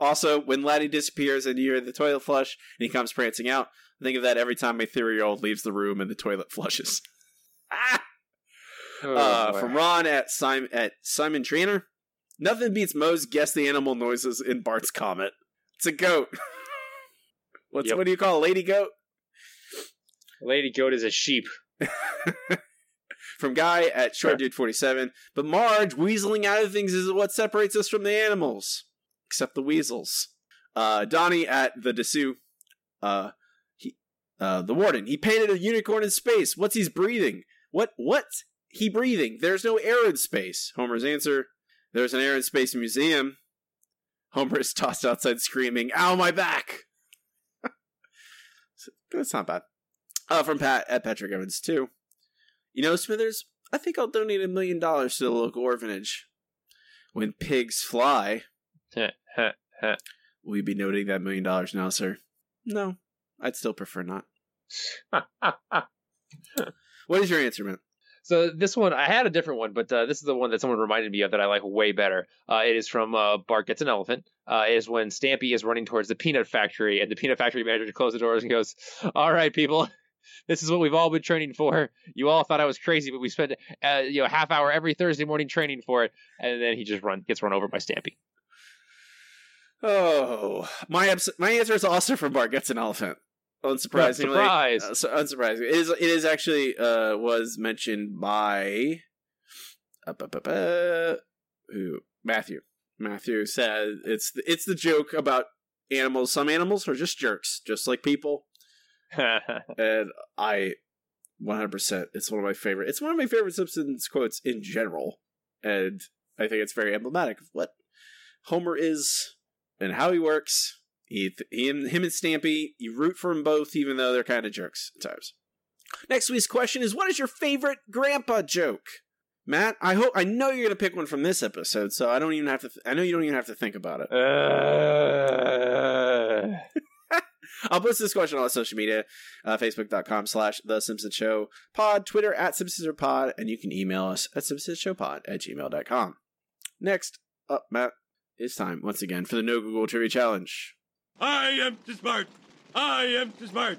S1: Also, when Laddie disappears and you're in the toilet flush and he comes prancing out, I think of that every time my three year old leaves the room and the toilet flushes. ah!
S2: Oh,
S1: uh, from Ron at Simon at Simon Trainer. Nothing beats Moe's guess the animal noises in Bart's Comet. It's a goat. What's
S2: Yep.
S1: what do you call a lady goat?
S2: Lady goat is a sheep.
S1: From Guy at Short Dude Forty Seven. But Marge weaseling out of things is what separates us from the animals, except the weasels. Uh, Donnie at the Dessous. Uh, he, uh, the Warden. He painted a unicorn in space. What's he's breathing? What? what he breathing? There's no air in space. Homer's answer: There's an air in space museum. Homer is tossed outside screaming, "Ow, my back!" That's not bad. Uh, from Pat at Patrick Evans too. You know, Smithers, I think I'll donate a million dollars to the local orphanage. When pigs fly, will you be noting that million dollars now, sir? No, I'd still prefer not. What is your answer, man?
S2: So this one, I had a different one, but uh, this is the one that someone reminded me of that I like way better. Uh, it is from uh, Bart Gets an Elephant. Uh, it is when Stampy is running towards the peanut factory, and the peanut factory manager closes the doors and goes, "All right, people, this is what we've all been training for. You all thought I was crazy, but we spent uh, you know half hour every Thursday morning training for it." And then he just run gets run over by Stampy.
S1: Oh, my abs- my answer is also from Bart Gets an Elephant. Unsurprisingly,
S2: Surprise.
S1: Uh, so unsurprisingly, it is. It is actually uh, was mentioned by uh, who Matthew. Matthew said it's the, it's the joke about animals. Some animals are just jerks, just like people. and I, one hundred percent, it's one of my favorite. It's one of my favorite Simpsons quotes in general, and I think it's very emblematic of what Homer is and how he works. He, he him, him and Stampy, you root for them both, even though they're kind of jerks at times. Next week's question is: What is your favorite Grandpa joke? Matt, I hope I know you're gonna pick one from this episode, so I don't even have to. Th- I know you don't even have to think about it.
S2: Uh...
S1: I'll post this question on social media, uh, facebook.com slash The Simpsons Show pod, Twitter at Simpsons Show pod, and you can email us at simpsonsshowpod at gmail.com. Next up, Matt, it's time once again for the No Google Trivia Challenge.
S12: I am too smart. I am too smart.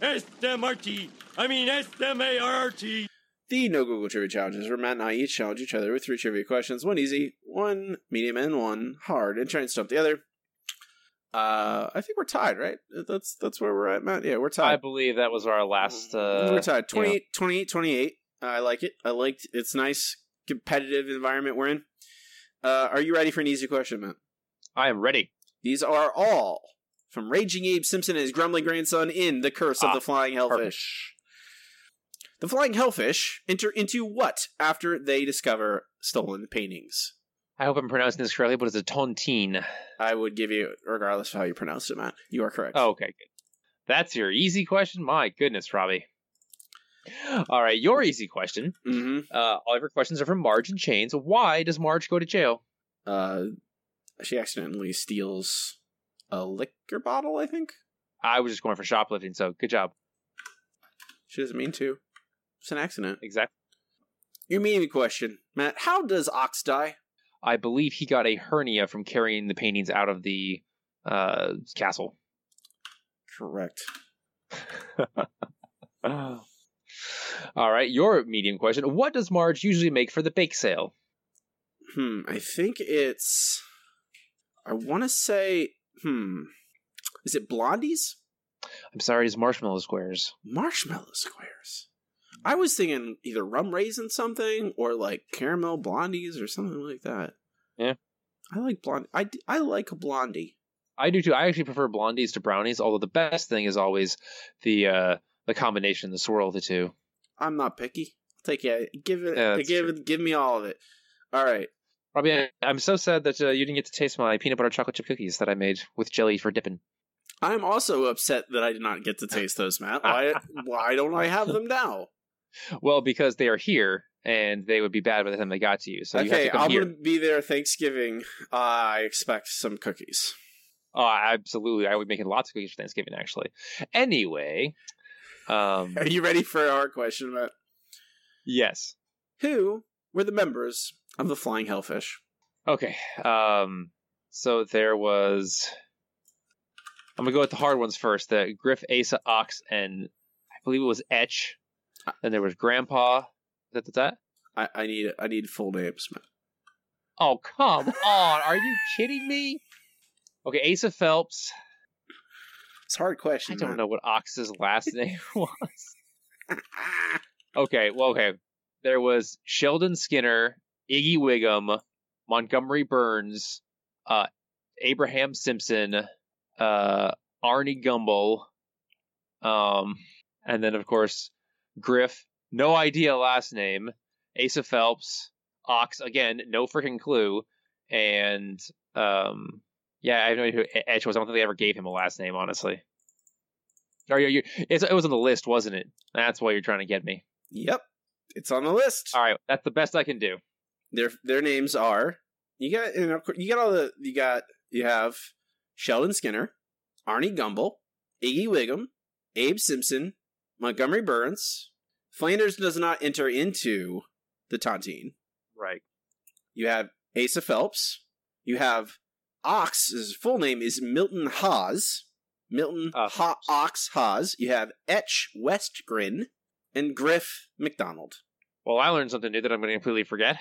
S5: S-M-R-T. I mean S-M-A-R-R-T.
S1: The no Google trivia challenges where Matt and I each challenge each other with three trivia questions, one easy, one medium, and one hard, and try and stump the other. Uh, I think we're tied, right? That's that's where we're at, Matt. Yeah, we're tied.
S2: I believe that was our last. Uh,
S1: we're tied.
S2: you know,
S1: 28, 28, 28. I like it. I liked it's nice competitive environment we're in. Uh, are you ready for an easy question, Matt?
S2: I am ready.
S1: These are all from Raging Abe Simpson and his grumbling grandson in The Curse of
S2: Ah,
S1: the Flying Hellfish. The Flying Hellfish enter into what after they discover stolen paintings?
S2: I hope I'm pronouncing this correctly, but it's a tontine.
S1: I would give you, regardless of how you pronounce it, Matt. You are correct.
S2: Oh, okay, good. That's your easy question. My goodness, Robbie. All right, your easy question.
S1: Mm-hmm.
S2: Uh, all of your questions are from Marge in Chains. Why does Marge go to jail?
S1: Uh, she accidentally steals a liquor bottle, I think.
S2: I was just going for shoplifting, so good job.
S1: She doesn't mean to. It's an accident.
S2: Exactly.
S1: Your meaning question, Matt. How does Ox die?
S2: I believe he got a hernia from carrying the paintings out of the uh, castle.
S1: Correct.
S2: All right, your medium question. What does Marge usually make for the bake sale?
S1: Hmm, I think it's. I want to say. Hmm. Is it Blondie's?
S2: I'm sorry, it's marshmallow squares.
S1: Marshmallow squares. I was thinking either rum raisin something or like caramel blondies or something like that.
S2: Yeah.
S1: I like blondie. I, d- I like a blondie.
S2: I do too. I actually prefer blondies to brownies, although the best thing is always the uh, the combination, the swirl of the two.
S1: I'm not picky. Take it. Give it.
S2: Yeah,
S1: give it. Give me all of it. All right.
S2: Robbie, I, I'm so sad that uh, you didn't get to taste my peanut butter chocolate chip cookies that I made with jelly for dipping.
S1: I'm also upset that I did not get to taste those, Matt. Why? why don't I have them now?
S2: Well, because they are here and they would be bad by the time they got to you. So you have
S1: okay,
S2: to come
S1: I'm
S2: here.
S1: gonna be there Thanksgiving. I expect some cookies.
S2: Oh, absolutely. I would be making lots of cookies for Thanksgiving, actually. Anyway, um,
S1: Are you ready for our question, Matt?
S2: yes.
S1: Who were the members of the Flying Hellfish?
S2: Okay. Um, so there was. I'm gonna go with the hard ones first. The Griff, Asa, Ox, and I believe it was Etch. Then there was Grandpa. Is that the that?
S1: I, I need I need full names, Matt.
S2: Oh come on! Are you kidding me? Okay, Asa Phelps.
S1: It's a hard question.
S2: I don't
S1: Matt.
S2: know what Ox's last name was. okay, well, okay. There was Sheldon Skinner, Iggy Wiggum, Montgomery Burns, uh, Abraham Simpson, uh, Arnie Gumble, um, and then of course Griff. No idea last name. Asa Phelps, Ox again, no freaking clue, and um, yeah, I have no idea who Etch was. I don't think they ever gave him a last name, honestly. Or you, you, it was on the list, wasn't it? That's why you're trying to get me.
S1: Yep, it's on the list.
S2: All right, that's the best I can do.
S1: Their their names are you got and of course, you got all the you got you have Sheldon Skinner, Arnie Gumble, Iggy Wiggum, Abe Simpson, Montgomery Burns. Flanders does not enter into the Tontine.
S2: Right.
S1: You have Asa Phelps. You have Ox. His full name is Milton Haas. Milton oh. ha- Ox Haas. You have Etch Westgren and Griff McDonald.
S2: Well, I learned something new that I'm going to completely forget.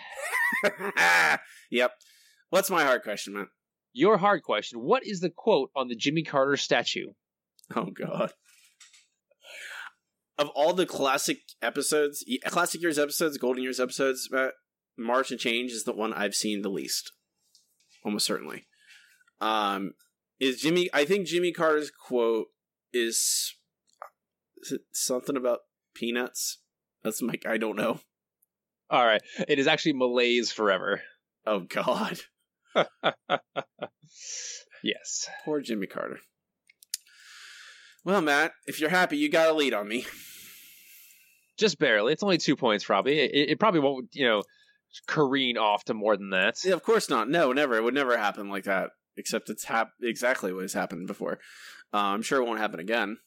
S1: yep. What's my hard question, man?
S2: Your hard question: What is the quote on the Jimmy Carter statue?
S1: Oh God. Of all the classic episodes, classic years episodes, golden years episodes, Marge in Chains is the one I've seen the least. Almost certainly. Um, is Jimmy? I think Jimmy Carter's quote is, is it something about peanuts. That's my. I don't know.
S2: All right, it is actually Malaise forever.
S1: Oh God.
S2: yes.
S1: Poor Jimmy Carter. Well, Matt, if you're happy, you got a lead on me.
S2: Just barely. It's only two points, probably. It, it probably won't, you know, careen off to more than that.
S1: Yeah, of course not. No, never. It would never happen like that. Except it's hap- exactly what has happened before. Uh, I'm sure it won't happen again.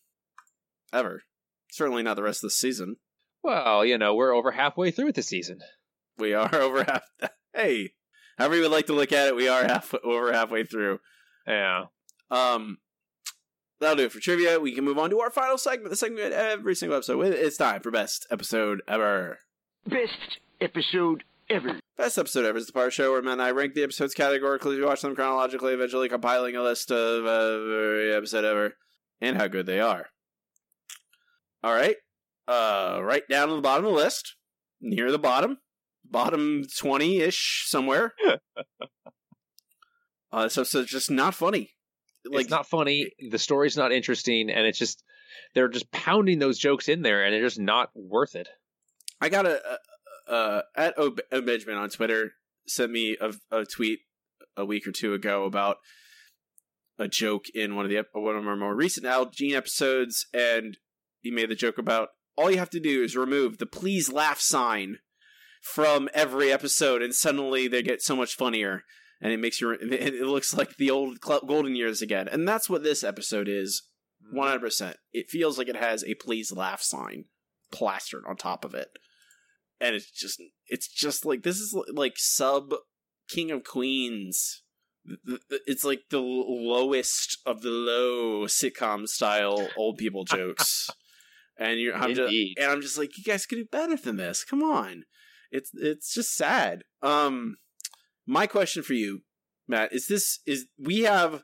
S1: Ever. Certainly not the rest of the season.
S2: Well, you know, we're over halfway through with the season.
S1: We are over half. Hey, however you would like to look at it, we are half over halfway through.
S2: Yeah.
S1: Um, that'll do it for trivia. We can move on to our final segment, the segment every single episode. with. It's time for best episode ever.
S5: Best episode ever.
S1: Best episode ever is the part of the show where Matt and I rank the episodes categorically, we watch them chronologically, eventually compiling a list of uh, every episode ever and how good they are. All right, uh, right down to the bottom of the list, near the bottom, bottom twenty ish somewhere. uh, this episode's just not funny.
S2: it's not funny. The story's not interesting, and it's just they're just pounding those jokes in there, and they're just not worth it.
S1: I got a, a at o, o Benjamin on Twitter sent me a, a tweet a week or two ago about a joke in one of the ep- one of our more recent Al Jean episodes, and he made the joke about all you have to do is remove the please laugh sign from every episode, and suddenly they get so much funnier, and it makes you it it looks like the old golden years again, and that's what this episode is. Mm-hmm. One hundred percent. It feels like it has a please laugh sign plastered on top of it and it's just it's just like this is like sub king of queens. It's like the lowest of the low sitcom style old people jokes. And you're I'm just, and i'm just like you guys could do better than this. Come on. It's it's just sad. Um my question for you matt is this is we have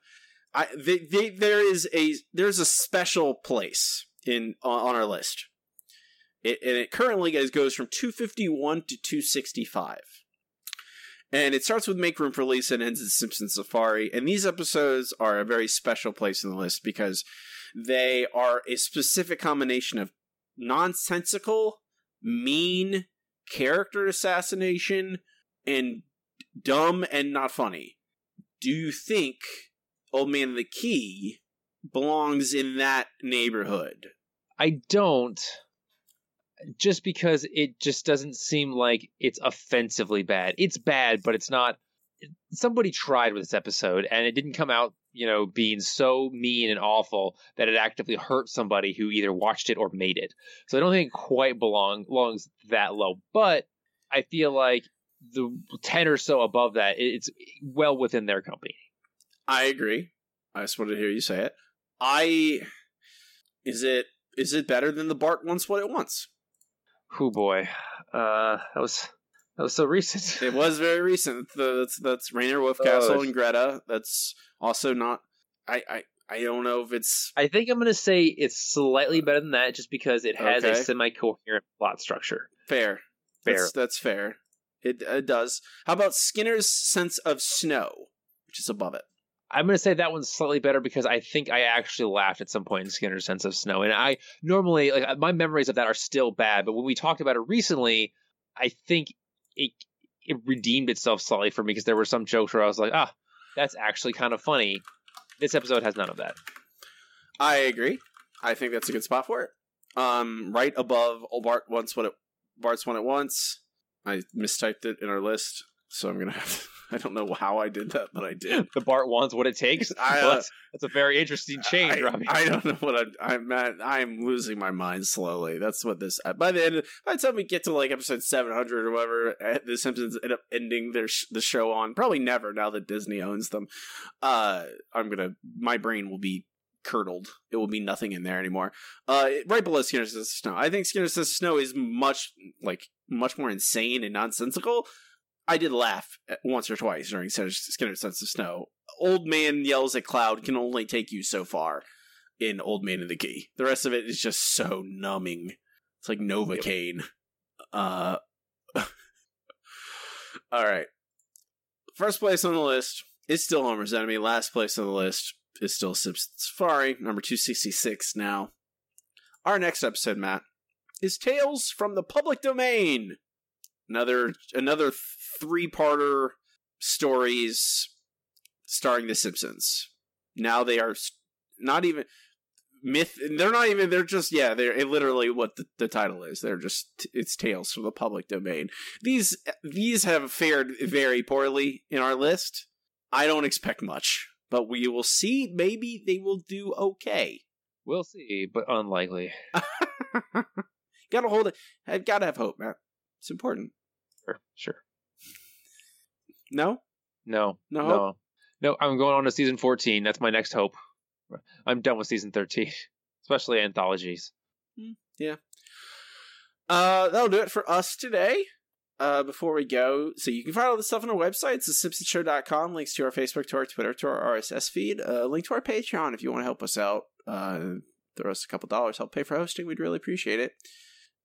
S1: i they, they there is a there's a special place in on our list it, and it currently goes, goes from 251 to 265. And it starts with Make Room for Lisa and ends at Simpson Safari. And these episodes are a very special place in the list because they are a specific combination of nonsensical, mean character assassination and dumb and not funny. Do you think Old Man the Key belongs in that neighborhood?
S2: I don't just because it just doesn't seem like it's offensively bad. It's bad, but it's not. Somebody tried with this episode, and it didn't come out, you know, being so mean and awful that it actively hurt somebody who either watched it or made it. So I don't think it quite belong belongs that low. But I feel like the ten or so above that, it's well within their company.
S1: I agree. I just wanted to hear you say it. I is it is it better than the Bart wants what it wants?
S2: Oh boy, uh, that was that was so recent.
S1: It was very recent. That's that's Rainier Wolfcastle
S2: Oh,
S1: and Greta. That's also not. I I I don't know if it's
S2: I think I'm gonna say it's slightly better than that, just because it has
S1: Okay.
S2: a semi-coherent plot structure.
S1: fair.
S2: Fair.
S1: That's, that's fair. It it does. How about Skinner's sense of snow, which is above it?
S2: I'm gonna say that one's slightly better because I think I actually laughed at some point in Skinner's Sense of Snow, and I normally like my memories of that are still bad, but when we talked about it recently, I think it it redeemed itself slightly for me because there were some jokes where I was like, ah, that's actually kind of funny. This episode has none of that.
S1: I agree. I think that's a good spot for it. Um, right above Bart wants what it Bart's one at once. I mistyped it in our list, so I'm gonna have. I don't know how I did that, but I did.
S2: The Bart wants what it takes.
S1: I,
S2: Well,
S1: uh,
S2: that's, that's a very interesting change,
S1: I,
S2: Robbie.
S1: I don't know what I'm. I'm at, I'm losing my mind slowly. That's what this. By the end, by the time we get to like episode 700 or whatever, eh, the Simpsons end up ending their sh- the show on. Probably never now that Disney owns them. Uh, I'm gonna. My brain will be curdled. It will be nothing in there anymore. Uh, right below Skinner Says Snow. I think Skinner Says Snow is much like much more insane and nonsensical. I did laugh once or twice during Skinner Skinner Sense of Snow. Old man yells at cloud can only take you so far in Old Man of the Key. The rest of it is just so numbing. It's like Novocaine. Uh, all right. First place on the list is still Homer's Enemy. Last place on the list is still Safari, number 266 now. Our next episode, Matt, is Tales from the Public Domain. Another another three-parter stories starring the Simpsons. Now they are not even myth they're not even they're just yeah they're literally what the, the title is. They're just it's tales from the public domain. These these have fared very poorly in our list. I don't expect much but we will see. Maybe they will do okay.
S2: We'll see, but unlikely.
S1: gotta hold it. I've gotta have hope man it's important
S2: Sure, sure.
S1: no
S2: No,
S1: No
S2: no, no. I'm going on to season 14. That's my next hope. I'm done with season 13, especially anthologies.
S1: Yeah. Uh, that'll do it for us today. Uh, before we go, so you can find all this stuff on our website. It's thesimpsonshow.com. Links to our Facebook, to our Twitter, to our RSS feed. Uh, link to our Patreon if you want to help us out. Uh, throw us a couple dollars, help pay for hosting. We'd really appreciate it.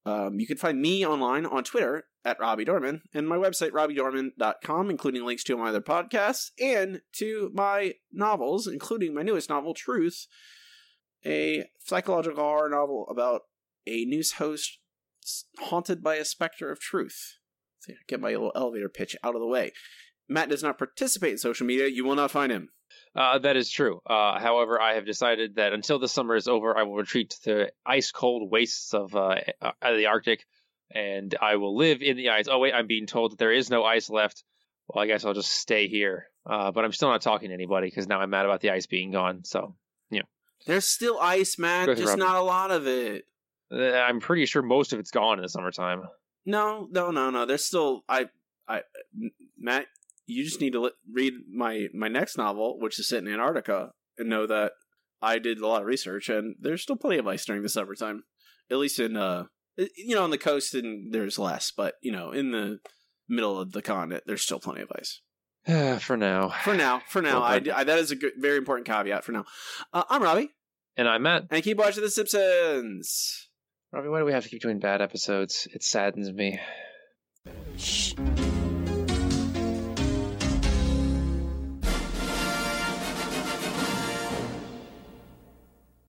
S1: Um, you can find me online on Twitter at Robbie Dorman and my website, robbiedorman.com, including links to my other podcasts and to my novels, including my newest novel, Truth, a psychological horror novel about a news host haunted by a specter of truth. Get my little elevator pitch out of the way. Matt does not participate in social media. You will not find him.
S2: Uh, that is true. Uh, however, I have decided that until the summer is over, I will retreat to the ice cold wastes of uh, uh, the Arctic, and I will live in the ice. Oh wait, I'm being told that there is no ice left. Well, I guess I'll just stay here. Uh, but I'm still not talking to anybody because now I'm mad about the ice being gone. So, you know,
S1: There's still ice, Matt. Just
S2: rubber.
S1: not a lot of it.
S2: Uh, I'm pretty sure most of it's gone in the summertime.
S1: No, no, no, no. There's still I, I, Matt. You just need to li- read my my next novel, which is set in Antarctica, and know that I did a lot of research, and there's still plenty of ice during the summertime. At least in uh, you know, on the coast, and there's less, but you know, in the middle of the continent, there's still plenty of ice.
S2: for now.
S1: For now, for now,
S2: Well,
S1: I, I- that is a good, very important caveat. For now, uh, I'm Robbie,
S2: And I'm Matt.
S1: and keep watching The Simpsons.
S2: Robbie, why do we have to keep doing bad episodes? It saddens me.